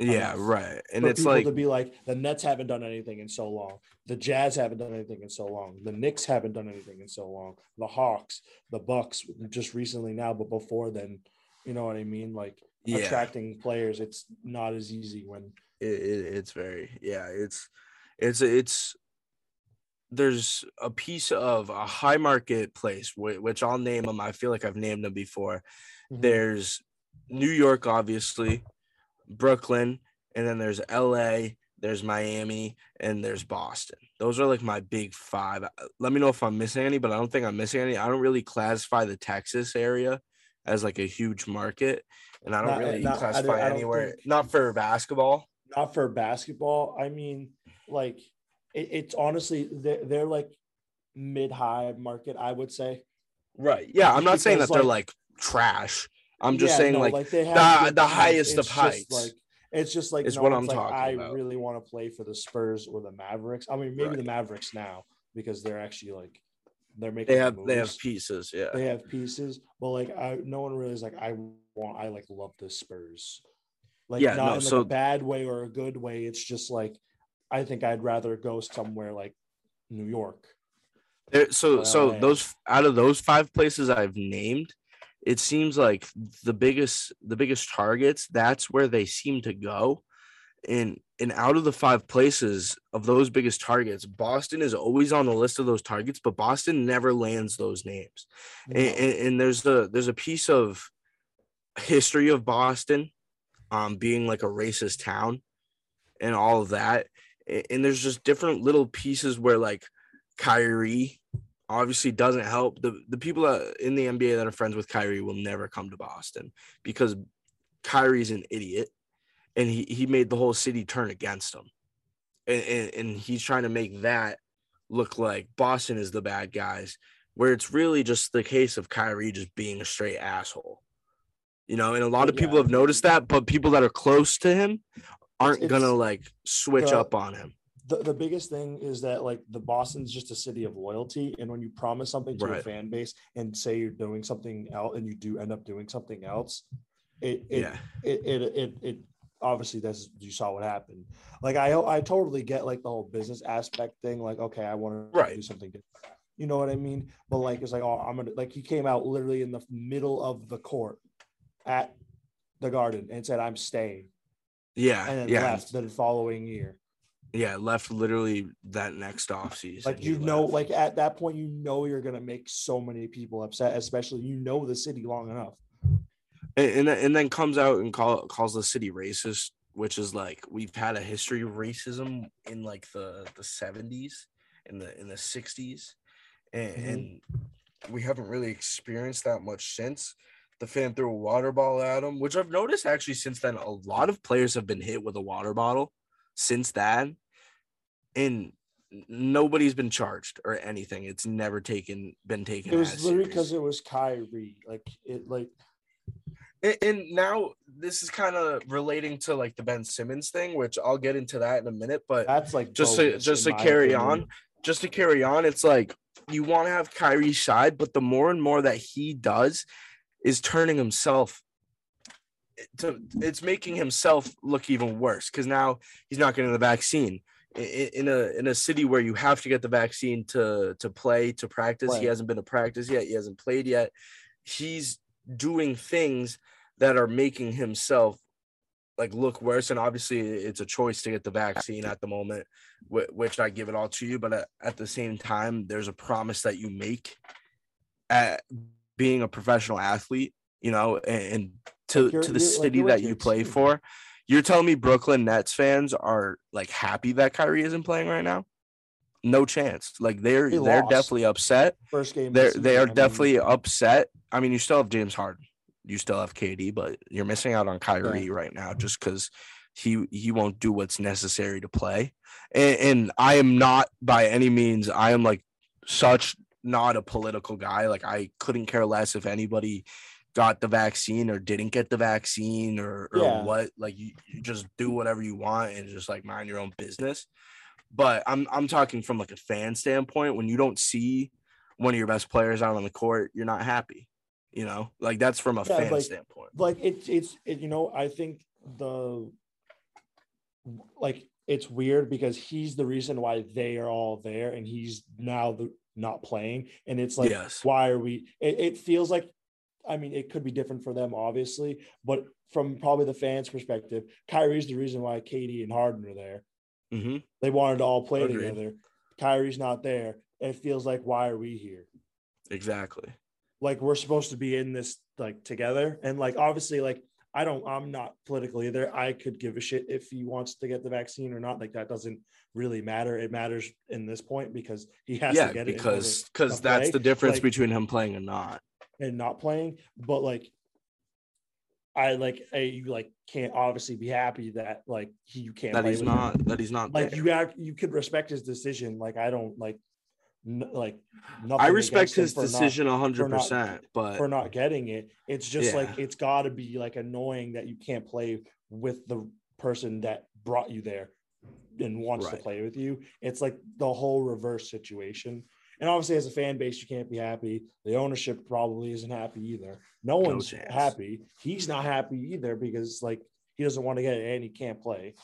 Yeah, right. And it's people like to be like the Nets haven't done anything in so long, the Jazz haven't done anything in so long, the Knicks haven't done anything in so long, the Hawks, the Bucks just recently now, but before then, you know what I mean? Like Yeah. attracting players, it's not as easy when it, it, it's very yeah it's it's it's there's a piece of a high market place which i'll name them i feel like i've named them before Mhm. there's new york obviously brooklyn and then there's la there's miami and there's boston those are like my big five let me know if i'm missing any but i don't think i'm missing any i don't really classify the texas area as like a huge market and i don't Not- really not- classify I don't anywhere think- not for basketball not for basketball. I mean, like it, it's honestly they're, they're like mid high market, I would say. Right. Yeah, I'm not saying that Because, they're like- like trash. I'm just Yeah, saying no, like, they have the the highest of heights. Like it's just like is no what I'm like, talking I about. really want to play for the Spurs or the Mavericks. I mean, maybe the Mavericks now because they're actually like they're making they have the they have pieces. Yeah. they have pieces, but like I no one really is like I want I like love the Spurs. Like Yeah, not no, in like so- a bad way or a good way. It's just like I think I'd rather go somewhere like New York. There, so so those out of those five places I've named, it seems like the biggest the biggest targets. That's where they seem to go. And and out of the five places of those biggest targets, Boston is always on the list of those targets, but Boston never lands those names. And, and, and there's a there's a piece of history of Boston um being like a racist town and all of that. And there's just different little pieces where like Kyrie obviously doesn't help. The the people that, in the NBA that are friends with Kyrie will never come to Boston because Kyrie's an idiot and he, he made the whole city turn against him. And, and, and he's trying to make that look like Boston is the bad guys, where it's really just the case of Kyrie just being a straight asshole. You know, and a lot of people Yeah. have noticed that, but people that are close to him aren't It's- gonna like switch up on him. The, the biggest thing is that like the Boston's just a city of loyalty. And when you promise something to a fan base and say you're doing something else and you do end up doing something else, it it Yeah. it, it it it obviously that's you saw what happened. Like I I totally get like the whole business aspect thing. Like, okay, I want to do something different. You know what I mean? But like it's like, oh, I'm gonna like he came out literally in the middle of the court at the garden and said, I'm staying. Yeah, And then yeah, left the following year. Yeah. Left literally that next off season. like you know like at that point you know you're gonna make so many people upset especially you know the city long enough and and, then- and then comes out and call, calls the city racist, which is like we've had a history of racism in like the the seventies, in the in the sixties, and, Mhm. and we haven't really experienced that much since. The fan threw a water bottle at him, which I've noticed actually since then. A lot of players have been hit with a water bottle since then, and nobody's been charged or anything. It's never taken been taken. It was literally because it was Kyrie. Like it, like And, and now this is kind of relating to like the Ben Simmons thing, which I'll get into that in a minute. But that's like just to just to carry opinion. on, just to carry on, it's like you want to have Kyrie's side, but the more and more that he does is turning himself to it's making himself look even worse because now he's not getting the vaccine. In a in a city where you have to get the vaccine to to play to practice, he hasn't been to practice yet. He hasn't played yet. He's doing things that are making himself like look worse. And obviously it's a choice to get the vaccine at the moment which i give it all to you. But at, at the same time there's a promise that you make at being a professional athlete you know and, to, Like, to the like, city that you play for you're telling me brooklyn nets fans are like happy that Kyrie isn't playing right now? No chance. Like they're They they're definitely upset. First game they're the they are definitely upset. I mean you still have james harden. You still have KD, but you're missing out on Kyrie right. now just because he he won't do what's necessary to play. And, and I am not by any means. I am like such not a political guy. Like I couldn't care less if anybody got the vaccine or didn't get the vaccine or, or Yeah. what. Like you, you just do whatever you want and just like mind your own business. But I'm I'm talking from like a fan standpoint. When you don't see one of your best players out on the court, you're not happy. You know, like that's from a Yeah, fan like- standpoint. like it's it's it, you know i think the like it's weird because he's the reason why they are all there and he's now the not playing and it's like Yes. why are we it, it feels like i mean it could be different for them obviously but from probably the fans perspective Kyrie's the reason why KD and Harden are there. Mm-hmm. they wanted to all play Agreed. together. Kyrie's not there. It feels like why are we here? Exactly. like we're supposed to be in this like together. And like obviously like i don't i'm not political either. I could give a shit if he wants to get the vaccine or not. Like that doesn't really matter. It matters in this point because he has yeah, to get it because because that's the difference like, between him playing and not. And not playing but like i like I, you like can't obviously be happy that like he you can't That he's with him. not. That he's not. like there. you act you could respect his decision like i don't like n- like I respect his decision hundred percent, but for not getting it. It's just like it's got to be like annoying that you can't play with the person that brought you there and wants to play with you. It's like the whole reverse situation. And obviously, as a fan base, you can't be happy. The ownership probably isn't happy either. No one's chance. happy. He's not happy either because like he doesn't want to get it and he can't play.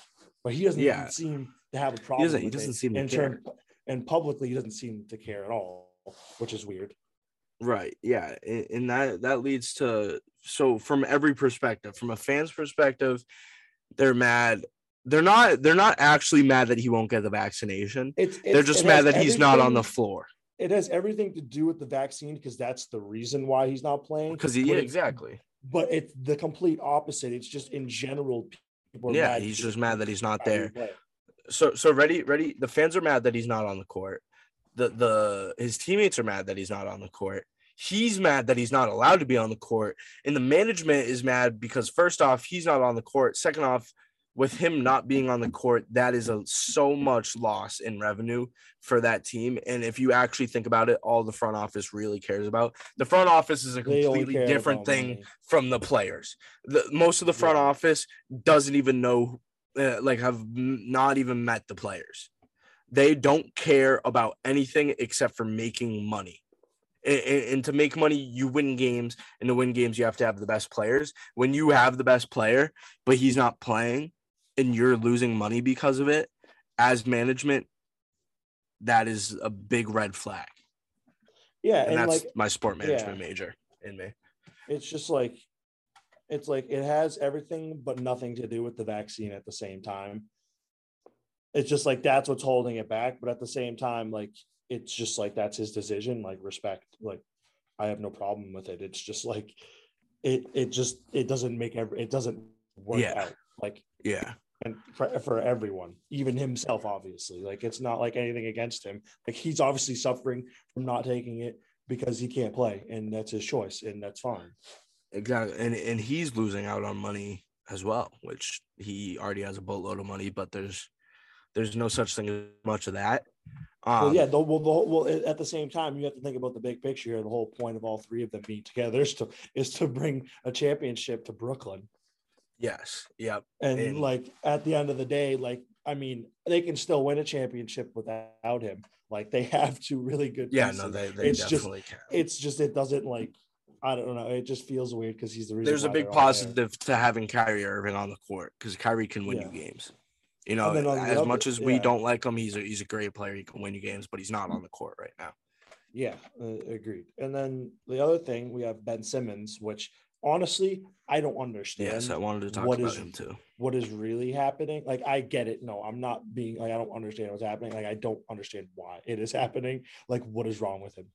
But he doesn't Yeah. seem to have a problem. doesn't- he doesn't seem to in care. turn- and publicly, he doesn't seem to care at all, which is weird. Right. Yeah. And, that that leads to so from every perspective, from a fan's perspective, they're mad. They're not they're not actually mad that he won't get the vaccination. It's, they're just mad that he's not on the floor. It has everything to do with the vaccine because that's the reason why he's not playing. Because he yeah, exactly. But it's the complete opposite. It's just in general, people Yeah, mad he's just mad that he's not there. So so ready, ready. The fans are mad that he's not on the court. The the his teammates are mad that he's not on the court. He's mad that he's not allowed to be on the court. And the management is mad because first off, he's not on the court. Second off, with him not being on the court, that is a so much loss in revenue for that team. And if you actually think about it, all the front office really cares about the front office is a completely different thing money. from the players. The most of the front office doesn't even know, uh, like, have not even met the players. They don't care about anything except for making money. And- and to make money, you win games, and to win games, you have to have the best players. When you have the best player, but he's not playing, and you're losing money because of it, as management, that is a big red flag. Yeah, And, and, that's like my sport yeah. management major in me. it's just like it's like it has everything but nothing to do with the vaccine at the same time. It's just like that's what's holding it back, but at the same time, like it's just like that's his decision. Like respect, like I have no problem with it. It's just like it it just it doesn't make every it doesn't work Yeah. out. Like Yeah. And for, for everyone, even himself, obviously. Like it's not like anything against him. Like he's obviously suffering from not taking it because he can't play, and that's his choice, and that's fine. Exactly. And and he's losing out on money as well, which he already has a boatload of money, but there's there's no such thing as much of that. Um, well, yeah. The, well, the, well, at the same time, you have to think about the big picture. here. The whole point of all three of them being together is to is to bring a championship to Brooklyn. Yes. Yep. And, And- like at the end of the day, like I mean, they can still win a championship without him. Like they have two really good. Yeah, pieces. no, they- they it's definitely just, can. It's just it doesn't like I don't know. It just feels weird because he's the reason. There's a big there. positive to having Kyrie Irving on the court because Kyrie can win you games. You know, then on the as other- much as we yeah. don't like him, he's a he's a great player. He can win you games, but he's not on the court right now. Yeah, uh, agreed. And then the other thing we have Ben Simmons, which honestly I don't understand. Yes, I wanted to talk what about is- him too. What is really happening? Like I get it. No, I'm not being like I don't understand what's happening. Like I don't understand why it is happening. Like what is wrong with him?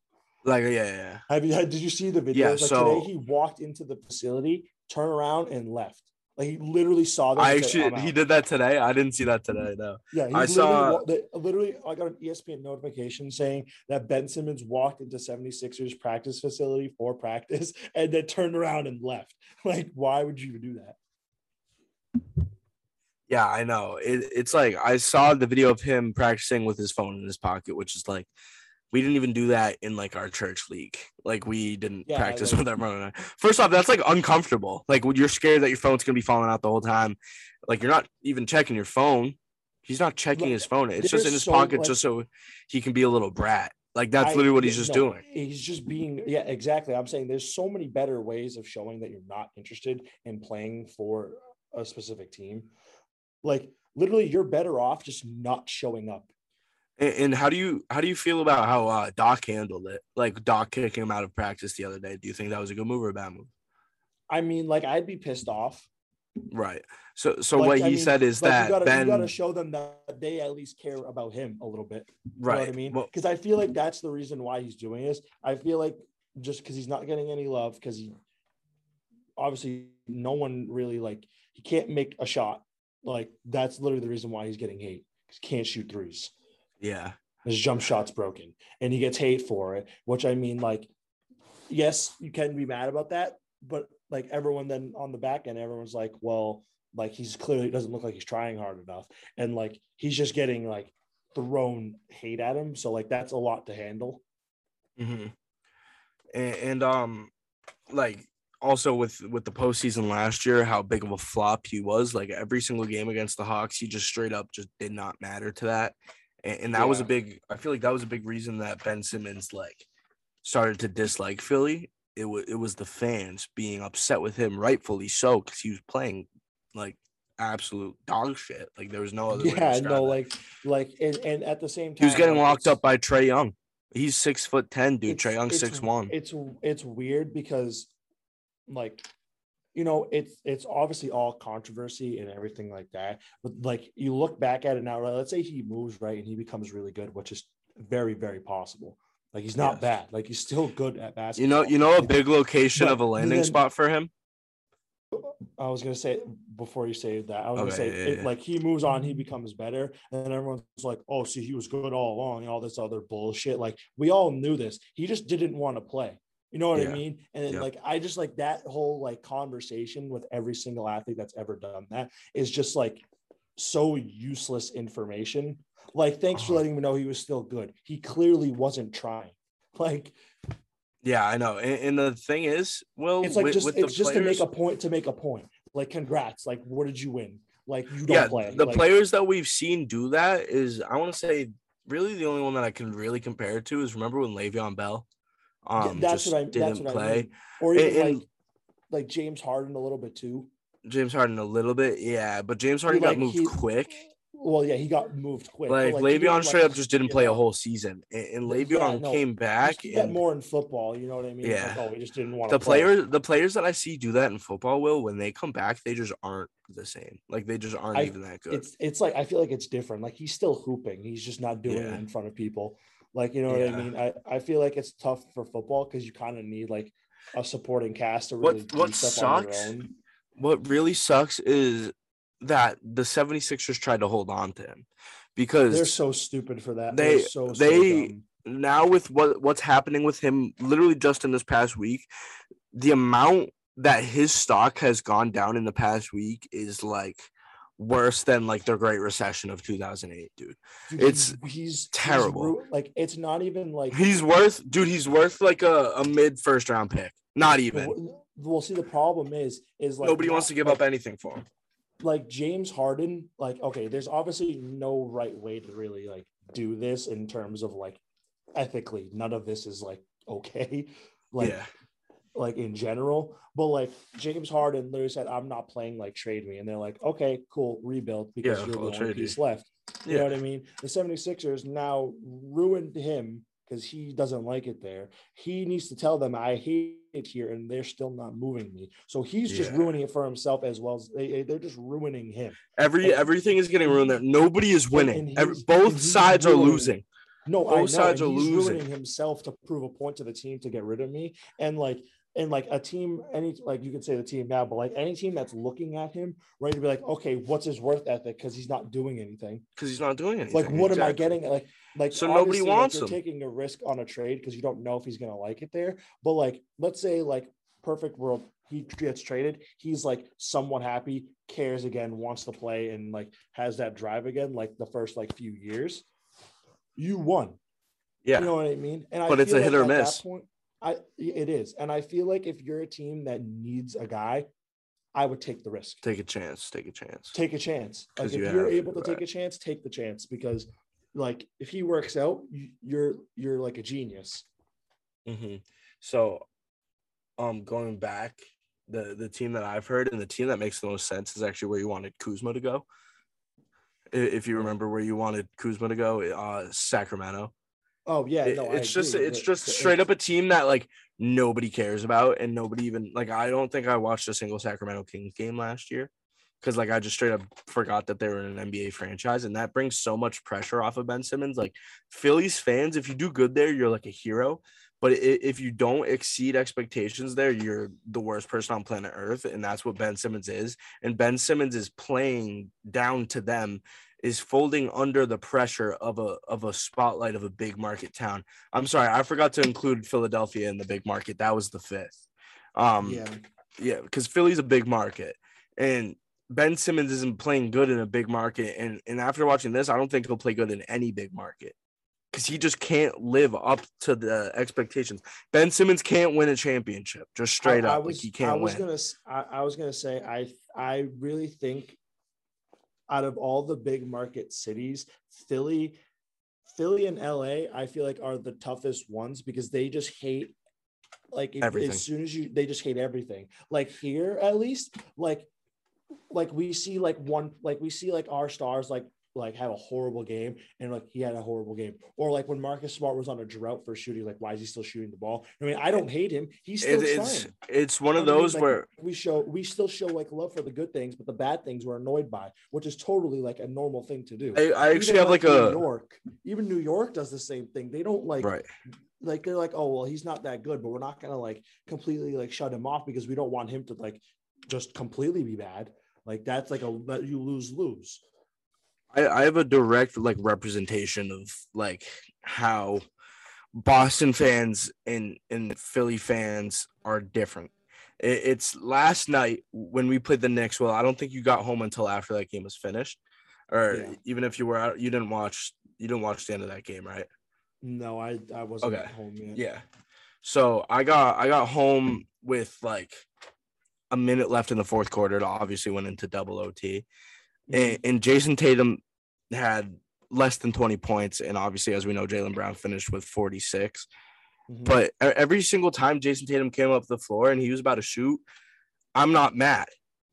Like, yeah, yeah, yeah. Have you did you see the videos? Yeah, like so- today he walked into the facility, turned around and left. Like he literally saw that. I and said, actually he did that today. I didn't see that today though. Yeah, he I saw. literally, I got an ESPN notification saying that Ben Simmons walked into 76ers practice facility for practice and then turned around and left. Like, why would you do that? Yeah, I know. It, it's like I saw the video of him practicing with his phone in his pocket, which is like we didn't even do that in like our church league. Like we didn't Yeah, practice like- with everyone. First off, that's like uncomfortable. Like when you're scared that your phone's gonna be falling out the whole time. Like you're not even checking your phone. He's not checking his phone. It's just in his so, pocket like- just so he can be a little brat. Like that's I- literally what he's just no, doing. He's just being, yeah, exactly. I'm saying there's so many better ways of showing that you're not interested in playing for a specific team. Like, literally, you're better off just not showing up. And, and how do you how do you feel about how uh, Doc handled it? Like Doc kicking him out of practice the other day. Do you think that was a good move or a bad move? I mean, like, I'd be pissed off. Right. So so Like, what I he mean, said is like, that you gotta, Ben you gotta show them that they at least care about him a little bit. You know what I Right. mean? Well- Because I feel like that's the reason why he's doing this. I feel like just because he's not getting any love, because he obviously no one really like he can't make a shot. Like that's literally the reason why he's getting hate. 'cause He can't shoot threes. Yeah. His jump shot's broken, and he gets hate for it. Which I mean, like, yes, you can be mad about that, but like everyone then on the back end, everyone's like, well, like he's clearly doesn't look like he's trying hard enough, and like he's just getting like thrown hate at him. So like that's a lot to handle. hmm And, and um, like also with with the postseason last year, how big of a flop he was. Like every single game against the Hawks, he just straight up just did not matter to that. And, and that was a big. I feel like that was a big reason that Ben Simmons like started to dislike Philly. It was it was the fans being upset with him, rightfully so, because he was playing like absolute dog shit. Like there was no other. Yeah, no, it. like like and, and at the same time, he was getting like, locked up by Trae Young. He's six foot ten, dude. Trae Young six one. It's it's weird because, like, you know, it's it's obviously all controversy and everything like that. But like, you look back at it now. Right, let's say he moves right and he becomes really good, which is very very possible. Like he's not Yes. bad. Like he's still good at basketball You know, you know a big location but of a landing then- spot for him. I was gonna say before you say that, I was gonna say yeah, it, yeah. like he moves on, he becomes better, and then everyone's like, "Oh, see, he was good all along," and all this other bullshit. Like we all knew this. He just didn't want to play. You know what Yeah. I mean? And then, Yeah. like I just like that whole like conversation with every single athlete that's ever done that is just like so useless information. Like, thanks for Uh-huh. letting me know he was still good. He clearly wasn't trying. Like Yeah, I know. And, and the thing is, well, it's like with, just with it's just players, to make a point to make a point. Like, congrats. Like, what did you win? Like, you don't yeah, play. the Like, players that we've seen do that is, I want to say, really the only one that I can really compare it to is remember when Le'Veon Bell, Yeah, um, that's what I didn't that's what I play. mean. Or even And- like like James Harden a little bit too. James Harden a little bit, yeah, but James Harden like, got moved he- quick. Well, yeah, he got moved quick. Like, didn't, Le'Veon straight like, up just didn't play a whole season, and, and yeah, no, came back. and more in football. You know what I mean? Yeah. Like, oh, we just didn't want the to play. players the players that I see do that in football will when they come back they just aren't the same like they just aren't I- even that good It's it's like I feel like it's different. Like he's still hooping. He's just not doing Yeah. it in front of people. Like you know what I mean? I, I feel like it's tough for football because you kind of need like a supporting cast to What- really what their sucks what really sucks is that the 76ers tried to hold on to him because They're so stupid for that. they They're so, they now with what what's happening with him literally just in this past week the amount that his stock has gone down in the past week is like worse than like the Great Recession of 2008, dude. Dude, it's he's, he's terrible. ru- like it's not even like He's worth, dude. He's worth like a, a mid first round pick. Not even. Well, well, see, the problem is, is like Nobody wants to give like, up anything for him. like James Harden, like okay, there's obviously no right way to really like do this in terms of like ethically. None of this is like okay, like Yeah. Like in general. But like James Harden literally said, "I'm not playing like trade me," and they're like, "Okay, cool, rebuild because Yeah, you're the only trade you. piece left." You Yeah. know what I mean? The 76ers now ruined him because he doesn't like it there. He needs to tell them, I hate it here, and they're still not moving me. So he's just Yeah. ruining it for himself as well as they, they're just ruining him. Every And- everything is getting ruined there. Nobody is winning. Every, both sides are losing. No, both I know. sides and are he's losing. ruining himself to prove a point to the team to get rid of me. And like, and like a team, any like you could say the team now, but like any team that's looking at him, right, to be like, okay, what's his worth ethic? Because he's not doing anything. Because he's not doing anything. Like, what am I getting? Like, like So nobody like, wants you're him. taking a risk on a trade because you don't know if he's gonna like it there. But like, let's say like perfect world, he gets traded. He's like somewhat happy, cares again, wants to play, and like has that drive again. Like the first like few years, you won. Yeah. You know what I mean? And I But it's feel a hit like or miss. point, I it is, and I feel like if you're a team that needs a guy, I would take the risk, Take a chance. Take a chance. take a chance. Like 'Cause if you you are able to take a chance, take the chance because, like, if he works out, you- you're you're like a genius. hmm So, um, going back, the the team that I've heard and the team that makes the most sense is actually where you wanted Kuzma to go. If you remember where you wanted Kuzma to go, uh, Sacramento. Oh yeah, no, I it's just it's just straight up a team that like nobody cares about and nobody even like I don't think I watched a single Sacramento Kings game last year because like I just straight up forgot that they were an NBA franchise and that brings so much pressure off of Ben Simmons. Like Phillies fans, if you do good there, you're like a hero. But if you don't exceed expectations there, you're the worst person on planet Earth, and that's what Ben Simmons is. And Ben Simmons is playing down to them, is folding under the pressure of a of a spotlight of a big market town. I'm sorry, I forgot to include Philadelphia in the big market. That was the fifth. Um, Yeah. yeah, because Philly's a big market, and Ben Simmons isn't playing good in a big market. And and after watching this, I don't think he'll play good in any big market because he just can't live up to the expectations. Ben Simmons can't win a championship, just straight I, I up. was, like he can't I was win. gonna I, I was gonna say I I really think out of all the big market cities, Philly, Philly and LA, I feel like are the toughest ones because they just hate like if, as soon as you they just hate everything. Like here, at least, like like we see like one like we see like our stars like like have a horrible game and like he had a horrible game or like when Marcus Smart was on a drought for shooting like why is he still shooting the ball I mean I don't hate him he's still It- it's trying it's one of what I mean? those Like, where we show we still show like love for the good things, but the bad things we're annoyed by, which is totally like a normal thing to do. I- I Even, actually have, like, New a- New York. Even New York does the same thing. They don't like right. like they're like, oh well, he's not that good, but we're not gonna like completely like shut him off because we don't want him to like just completely be bad. Like that's like a let you lose lose. I, I have a direct like representation of like how Boston fans and and Philly fans are different. It, it's last night when we played the Knicks. Well, I don't think you got home until after that game was finished, or Yeah. even if you were out, you didn't watch. You didn't watch the end of that game, right? No, I I wasn't Okay. home yet. Yeah. So I got I got home with like a minute left in the fourth quarter. It obviously went into double OT. And, and Jayson Tatum had less than 20 points. And obviously, as we know, Jaylen Brown finished with 46. Mhm. But every single time Jayson Tatum came up the floor and he was about to shoot, I'm not mad.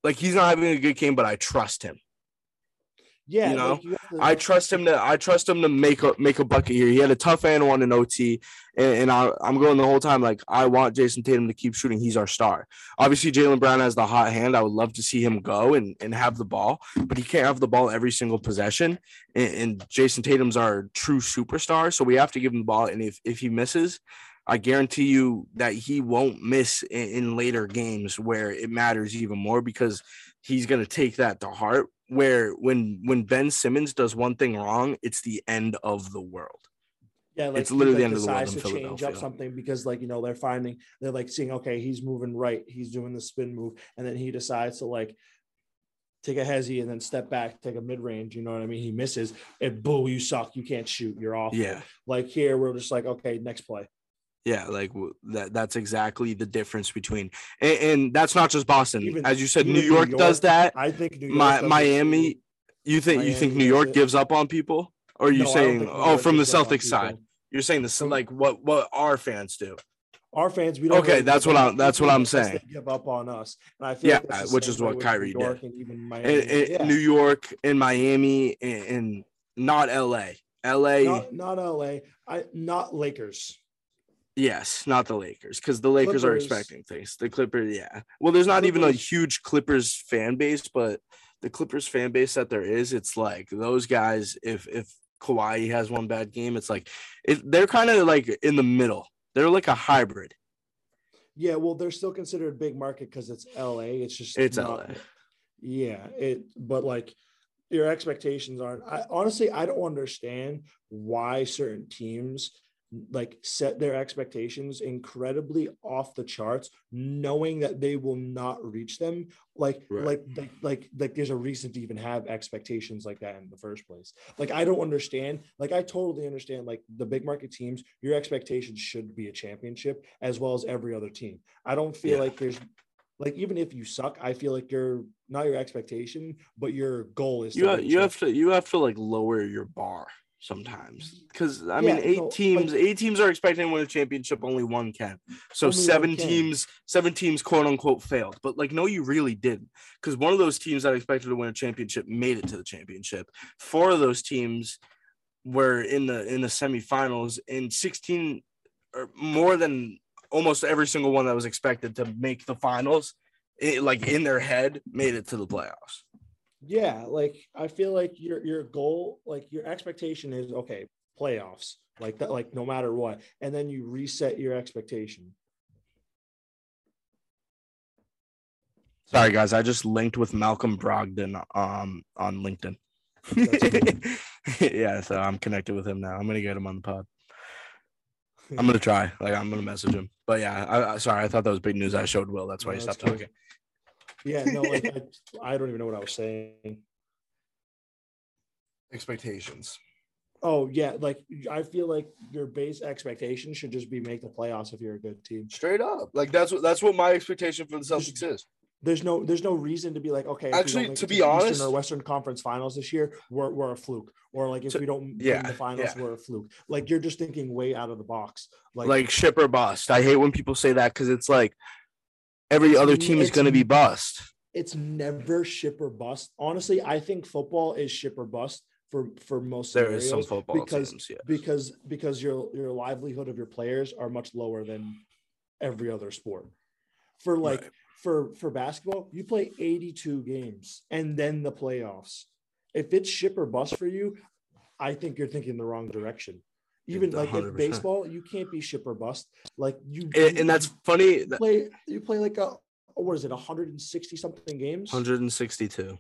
Like he's not having a good game, but I trust him. Yeah, you know, like, you to- I trust him to I trust him to make a make a bucket here. He had a tough and one in OT, and, and I, I'm going the whole time like I want Jayson Tatum to keep shooting. He's our star. Obviously, Jaylen Brown has the hot hand. I would love to see him go and, and have the ball, but he can't have the ball every single possession. And, and Jayson Tatum's our true superstar, so we have to give him the ball. And if if he misses, I guarantee you that he won't miss in, in later games where it matters even more because he's going to take that to heart. Where when when Ben Simmons does one thing wrong, it's the end of the world. Yeah, like It's literally the like, end of the world to change up something because like you know they're finding they're like seeing okay he's moving right he's doing the spin move and then he decides to like take a hezzy, and then step back, take a mid range. You know what I mean? He misses, and boo, you suck. You can't shoot. You're off. Yeah. Like here, we're just like, okay, next play. Yeah, like that. That's exactly the difference between, and, and that's not just Boston. Even- As you said, New New York, does that. I think New York it Miami. You think you think New York gives up on people, or are you No, saying oh from the Celtics side? You're saying this like what what our fans do. Our fans, we don't. Okay, that's what I'm- that's what I'm saying. They give up on us, and I feel Yeah, like which is what Kyrie New York did. and even Miami. And, and yeah. New York and Miami and, and not L.A. L.A. not not LA, I not Lakers. Yes, not the Lakers, because the Lakers are expecting things. The Clippers, yeah. Well, there's not even a huge Clippers fan base, but the Clippers fan base that there is, it's like those guys. If if Kawhi has one bad game, it's like it, they're kind of like in the middle. They're like a hybrid. Yeah, well, they're still considered a big market because it's LA. It's just It's not- LA. Yeah, it. But like your expectations aren't. I honestly, I don't understand why certain teams like set their expectations incredibly off the charts knowing that they will not reach them like Right. like like like like there's a reason to even have expectations like that in the first place like i don't understand like i totally understand like the big market teams your expectations should be a championship as well as every other team i don't feel Yeah. like there's like even if you suck i feel like you're not your expectation but your goal is You to ha- you have to you have to like lower your bar sometimes because I mean Yeah, eight no, like- teams eight teams are expecting to win a championship. Only one can. So Only seven teams seven teams quote unquote failed. But like no, you really didn't because one of those teams that expected to win a championship made it to the championship. Four of those teams were in the in the semifinals, and sixteen or more than almost every single one that was expected to make the finals. It, like in their head, made it to the playoffs. Yeah like i feel like your your goal like your expectation is okay playoffs like that like no matter what and then you reset your expectation Sorry, guys. I just linked with Malcolm Brogdon um on LinkedIn. yeah, so I'm connected with him now. I'm gonna get him on the pod. I'm gonna try. Like I'm gonna message him. But yeah, I, I sorry. I thought that was big news. I showed Will. That's why No, he stopped talking. Yeah no like I, I don't even know what i was saying Expectations. oh yeah like i feel like your base expectation should just be make the playoffs if you're a good team Straight up. Like that's what that's what my expectation for the Celtics is. there's no there's no reason to be like okay if we don't Actually, to be the Eastern honest- or Western Conference Finals this year we're, we're a fluke or like if To- we don't yeah, win the finals yeah. we're a fluke like you're just thinking way out of the box like Like, ship or bust. I hate when people say that because it's like every other team is gonna be bust. it's never ship or bust. Honestly, I think football is ship or bust for for most There is some football because teams, yes. because because your your livelihood of your players are much lower than every other sport. For like Right. for for basketball, you play 82 games and then the playoffs. If it's ship or bust for you, I think you're thinking the wrong direction. Even like in 100%. baseball, you can't be ship or bust. Like you, And, and that's funny. you play you play like a what is it 160 something games 162.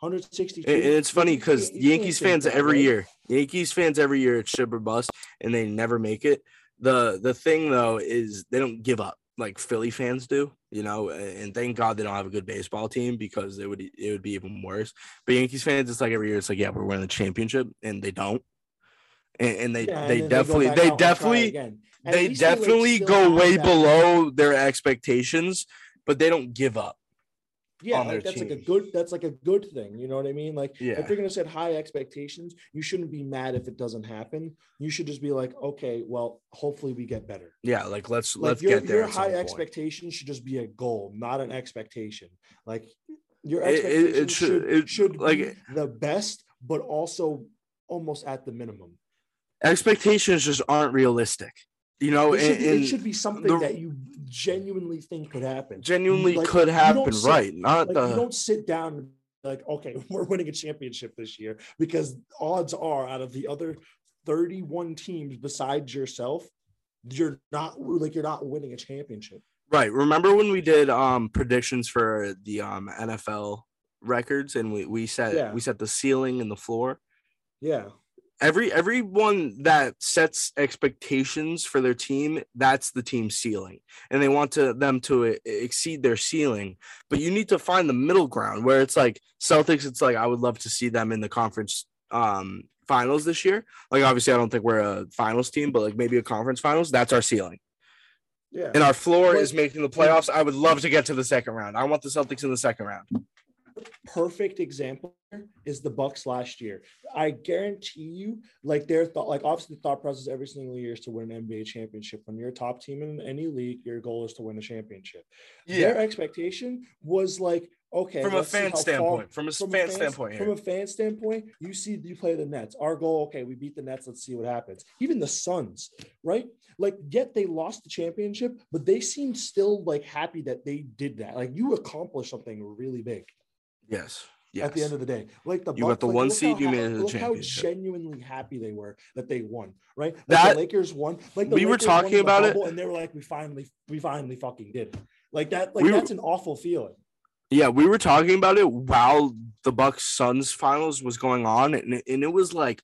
162 And, and it's funny because you Yankees fans that every way. year, Yankees fans every year, it's ship or bust, and they never make it. The the thing though is they don't give up like Philly fans do, you know. And thank God they don't have a good baseball team because it would it would be even worse. But Yankees fans, it's like every year, it's like yeah, we're winning the championship, and they don't. And, and they Yeah, and they they definitely they try definitely they they, definitely go way below their expectations, but they don't give up. yeah like that's like a good that's like a good thing you know what i mean like Yeah. if you're going to set high expectations you shouldn't be mad if it doesn't happen you should just be like okay well hopefully we get better Yeah, like let's like let's your, get there. your high point. expectation should just be a goal not an expectation like your It- it- it expectations should- should, it- should like- be the best but also almost at the minimum expectations just aren't realistic. You know, it should, and, be, it should be something the- that you genuinely think could happen genuinely Like, could happen, sit- right? Not like the you don't sit down and like okay we're winning a championship this year because odds are out of the other 31 teams besides yourself you're not like you're not winning a championship right. Remember when we did um predictions for the um NFL records and we we set Yeah. we set the ceiling and the floor. yeah every everyone that sets expectations for their team that's the team ceiling. And they want to them to exceed their ceiling. But you need to find the middle ground where it's like celtics it's like i would love to see them in the conference um finals this year. Like obviously i don't think we're a finals team but like maybe a conference finals that's our ceiling. Yeah. and our floor is making the playoffs. I would love to get to the second round. I want the celtics in the second round perfect example is the Bucks last year. I guarantee you, like their thought, like obviously the thought process every single year is to win an NBA championship. When you're a top team in any league, your goal is to win a championship. Yeah. Their expectation was like, okay, From a fan how far- standpoint, from a fan fan- standpoint from a fan standpoint, you see you play the Nets. Our goal, okay, we beat the Nets. Let's see what happens. Even the Suns, right? Like, yet they lost the championship, but they seemed still like happy that they did that. Like, you accomplished something really big yes at the end of the day. Like the You got the like, one seed, how you made it the look how championship. genuinely happy they were that they won, right? Like That- the Lakers won. Like the we were Lakers won talking about it. and they were like, "We finally, we finally fucking did." it. Like that. Like We were- that's an awful feeling. Yeah, we were talking about it while the Bucks Suns finals was going on, and it, and it was like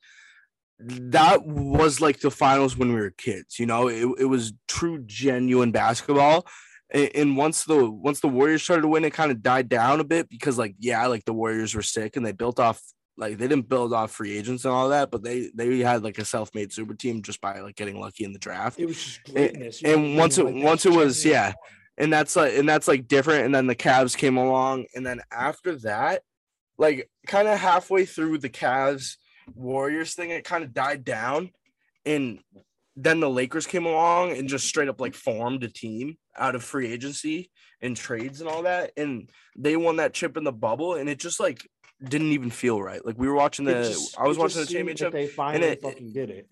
that was like the finals when we were kids. You know, it, it was true, genuine basketball. And, and once the once the Warriors started to win, it kind of died down a bit because, like, yeah, like the Warriors were sick and they built off like they didn't build off free agents and all that, but they they had like a self made super team just by like getting lucky in the draft. It was just And- greatness. you know what I and once it? Like, once it was yeah and that's like and that's like different and then the Cavs came along and then after that like kind of halfway through the Cavs Warriors thing it kind of died down and then the Lakers came along and just straight up like formed a team out of free agency and trades and all that and they won that chip in the bubble and it just like didn't even feel right like we were watching the just- I was watching the just seemed that championship They and finally it, fucking did it.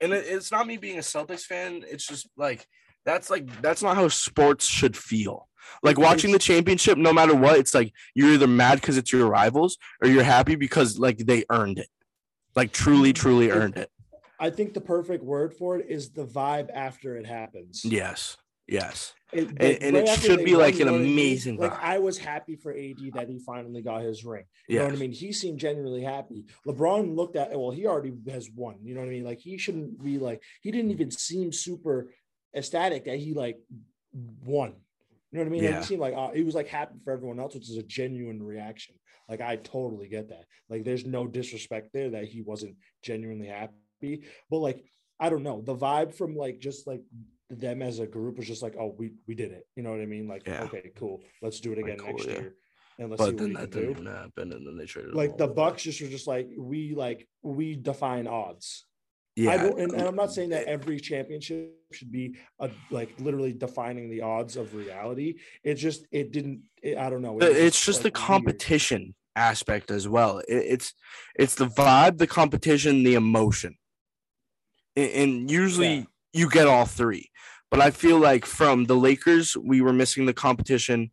and it, it's not me being a Celtics fan. It's just like that's like that's not how sports should feel. Like watching the championship, no matter what, it's like you're either mad because it's your rivals or you're happy because like they earned it, like truly, mm, truly earned it. I think the perfect word for it is the vibe after it happens. Yes, yes, It- and, like, and right it should be like an amazing Like. I was happy for AD that he finally got his ring. You know what I mean? He seemed genuinely happy. LeBron looked at well, he already has won. You know what I mean? Like he shouldn't be like he didn't even seem super ecstatic that he like won. You know what I mean? Like, Yeah. he seemed like uh, he was like happy for everyone else, which is a genuine reaction. Like I totally get that. Like there's no disrespect there that he wasn't genuinely happy. But like I don't know, the vibe from like just like them as a group was just like, oh, we we did it. You know what I mean? Like, Yeah. okay, cool. Let's do it again cool, next yeah. year. And let's see But what then we that didn't do. even happen, and then they traded. Like the. Bucks just were just like we like we define odds. Yeah. and, and I'm not saying that every championship should be a, like literally defining the odds of reality. It just it didn't. It, I don't know. It it's just the like, weird. competition aspect as well. It, it's it's the vibe, the competition, the emotion, and, and usually you get all three. But I feel like from the Lakers, we were missing the competition,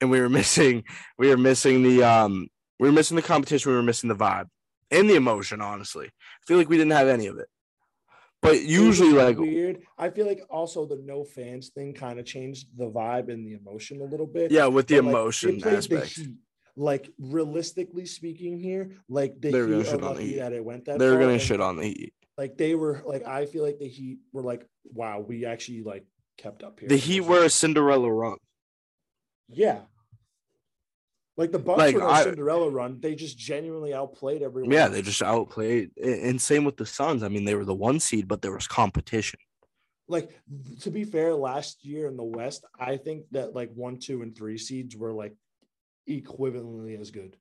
and we were missing we were missing the um we were missing the competition. We were missing the vibe and the emotion. Honestly, I feel like we didn't have any of it. But usually, like weird. I feel like also the no fans thing kind of changed the vibe and the emotion a little bit. Yeah, with the But, emotion the aspect. Like realistically speaking, here, like the They were gonna Heat are shit on the Heat. that it went that. they're far, gonna shit on the Heat. Like they were like I feel like the Heat were like, wow, we actually like kept up here. The Heat were a Cinderella run. Yeah. Like the Bucks Like, were no I- Cinderella run. They just genuinely outplayed everyone. Yeah, they just outplayed. And same with the Suns. I mean, they were the one seed, but there was competition. like to be fair, last year in the West, I think that like one, two, and three seeds were like equivalently as good.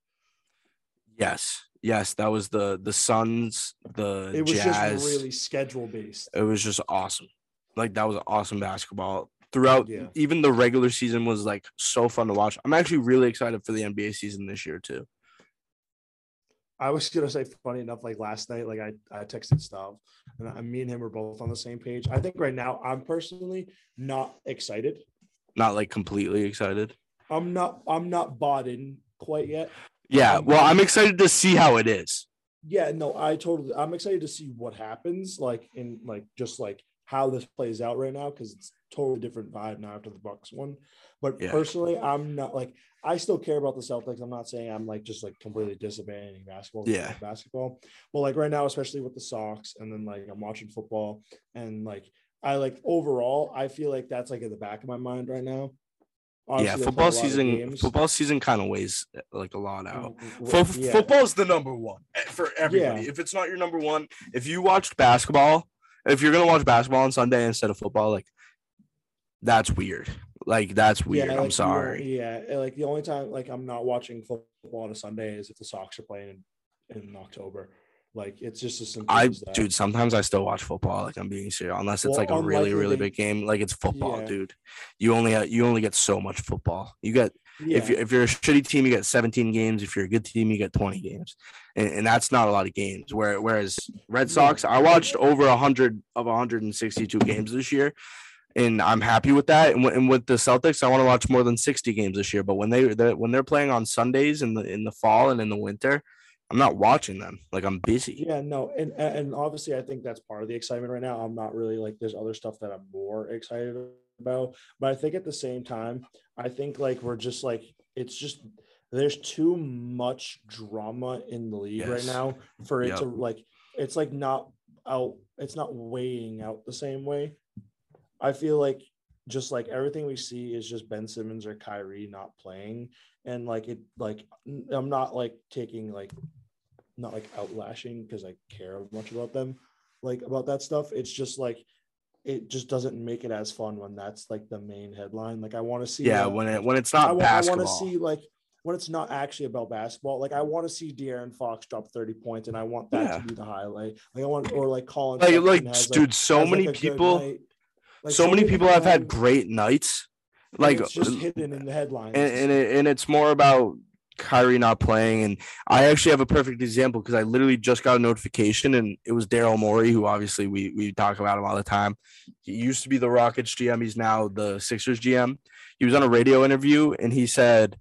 Yes, yes, that was the the Suns, the It was Jazz. just really schedule based. it was just awesome. Like that was awesome basketball throughout. Yeah. Even the regular season was like so fun to watch. I'm actually really excited for the NBA season this year too. I was gonna say funny enough, like last night, like I, I texted Stav and I, me and him were both on the same page. I think right now I'm personally not excited. Not like completely excited. I'm not I'm not bought in quite yet. Yeah, Um, well, I'm excited to see how it is. Yeah, no, I totally I'm excited to see what happens, like in like just like how this plays out right now because it's totally different vibe now after the Bucks one. But Yeah. personally, I'm not like I still care about the Celtics. I'm not saying I'm like just like completely disabandoning basketball. Yeah. basketball. But like right now, especially with the Sox, and then like I'm watching football, and like I like overall, I feel like that's like in the back of my mind right now. Obviously, yeah, they play a football season. Football season kind of weighs like a lot out. w- Fo- yeah. Football's the number one eh, for everybody. Yeah. If it's not your number one, if you watched basketball, if you're gonna watch basketball on Sunday instead of football, like that's weird. Like that's weird. like, I'm sorry. Yeah, uh, like the only time like I'm not watching football on a Sunday is if the Sox are playing in, in October. Like it's just simple I as that. dude, sometimes I still watch football. Like I'm being serious, unless it's Well, like a really, really they- big game. Like it's football, Yeah. dude. You only have, you only get so much football. You get if you if you're a shitty team, you get 17 games. If you're a good team, you get 20 games, and, and that's not a lot of games. Where whereas Red Sox, I watched over hundred of 162 games this year, and I'm happy with that. And, wi- and with the Celtics, I want to watch more than 60 games this year. But when they they're, when they're playing on Sundays in the in the fall and in the winter, I'm not watching them. Like I'm busy. Yeah, no, and and obviously I think that's part of the excitement right now. I'm not really like there's other stuff that I'm more excited about, but I think at the same time, I think like we're just like it's just there's too much drama in the league right now for it Yep. to like it's like not out it's not weighing out the same way. I feel like just like everything we see is just Ben Simmons or Kyrie not playing and like it like I'm not like taking like not like outlashing because I care much about them, like about that stuff. It's just like it just doesn't make it as fun when that's like the main headline. Like I want to see Yeah, like, when it when it's not I, basketball. I want to see like when it's not actually about basketball. Like I want to see De'Aaron Fox drop 30 points and I want that Yeah. to be the highlight. Like I want or like Colin like like has, dude so has, many people. Like, so many people have had great nights like it's just uh, hidden in the headlines. and, and, it, and it's more about Kyrie not playing and I actually have a perfect example because I literally just got a notification and it was Daryl Morey who obviously we we talk about him all the time. He used to be the Rockets GM he's now the Sixers GM he was on a radio interview and he said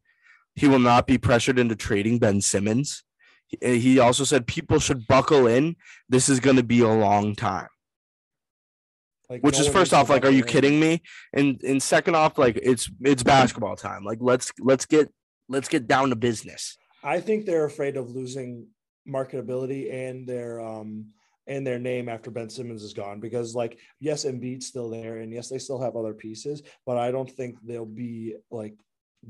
he will not be pressured into trading Ben Simmons. He also said people should buckle in. This is going to be a long time. Like, which no is first off like are you kidding me? And and second off like it's it's basketball time. Like let's let's get let's get down to business I think they're afraid of losing marketability and their um and their name after Ben Simmons is gone because like yes Embiid's still there and yes they still have other pieces but I don't think they'll be like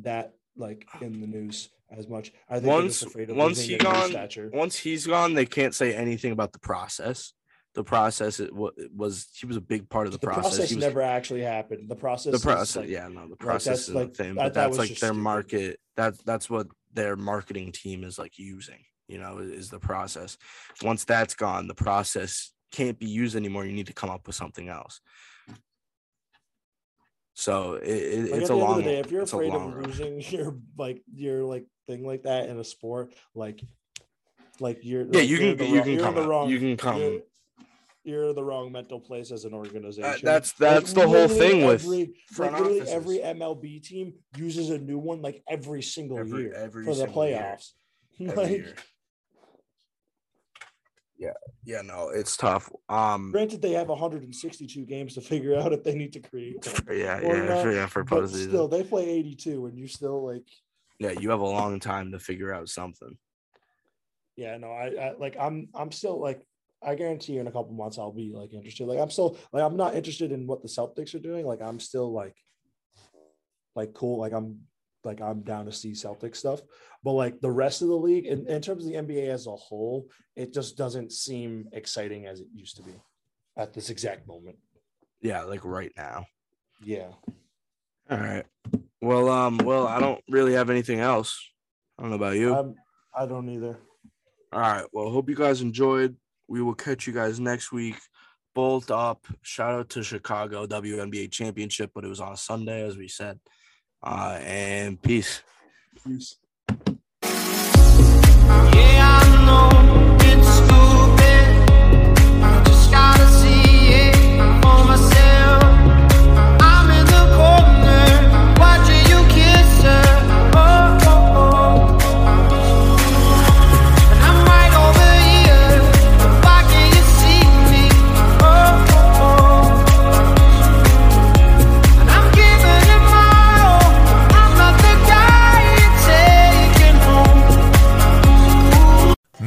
that like in the news as much. I think they're once just afraid of once losing he their gone stature. once he's gone they can't say anything about the process the process it it was he was a big part of the, The process, process was- never actually happened. The process the process like- yeah no the process that's, is like, the thing but that that's was like their stupid. market that's that's what their marketing team is like using you know is the process once that's gone the process can't be used anymore you need to come up with something else so it, it, Like, it's a the end of long day, if you're afraid of losing your like your like thing like that in a sport, like like you're Yeah, like, you can- you wrong- can you're in come the up- wrong you can come- you're, the wrong mental place as an organization. that's- Like, that's the whole thing with every, front like literally every MLB team uses a new one like every single Every- year every for the playoffs. Like, yeah yeah no it's tough um granted, they have 162 games to figure out if they need to create. yeah yeah not, for, yeah for postseason. still, they play 82, and you still like yeah you have a long time to figure out something Yeah, no, I, I like I'm I'm still like I guarantee you in a couple months I'll be like interested. Like I'm still like I'm not interested in what the Celtics are doing. Like I'm still like like cool. Like I'm like I'm down to see Celtic stuff. But like the rest of the league, in, in terms of the NBA as a whole, it just doesn't seem exciting as it used to be at this exact moment. yeah like right now Yeah. all right well um well i don't really have anything else i don't know about you Um, I don't either. all right well hope you guys enjoyed we will catch you guys next week. Bolt up. Shout out to chicago WNBA championship but it was on a sunday as we said. Uh and peace. Peace. Oh,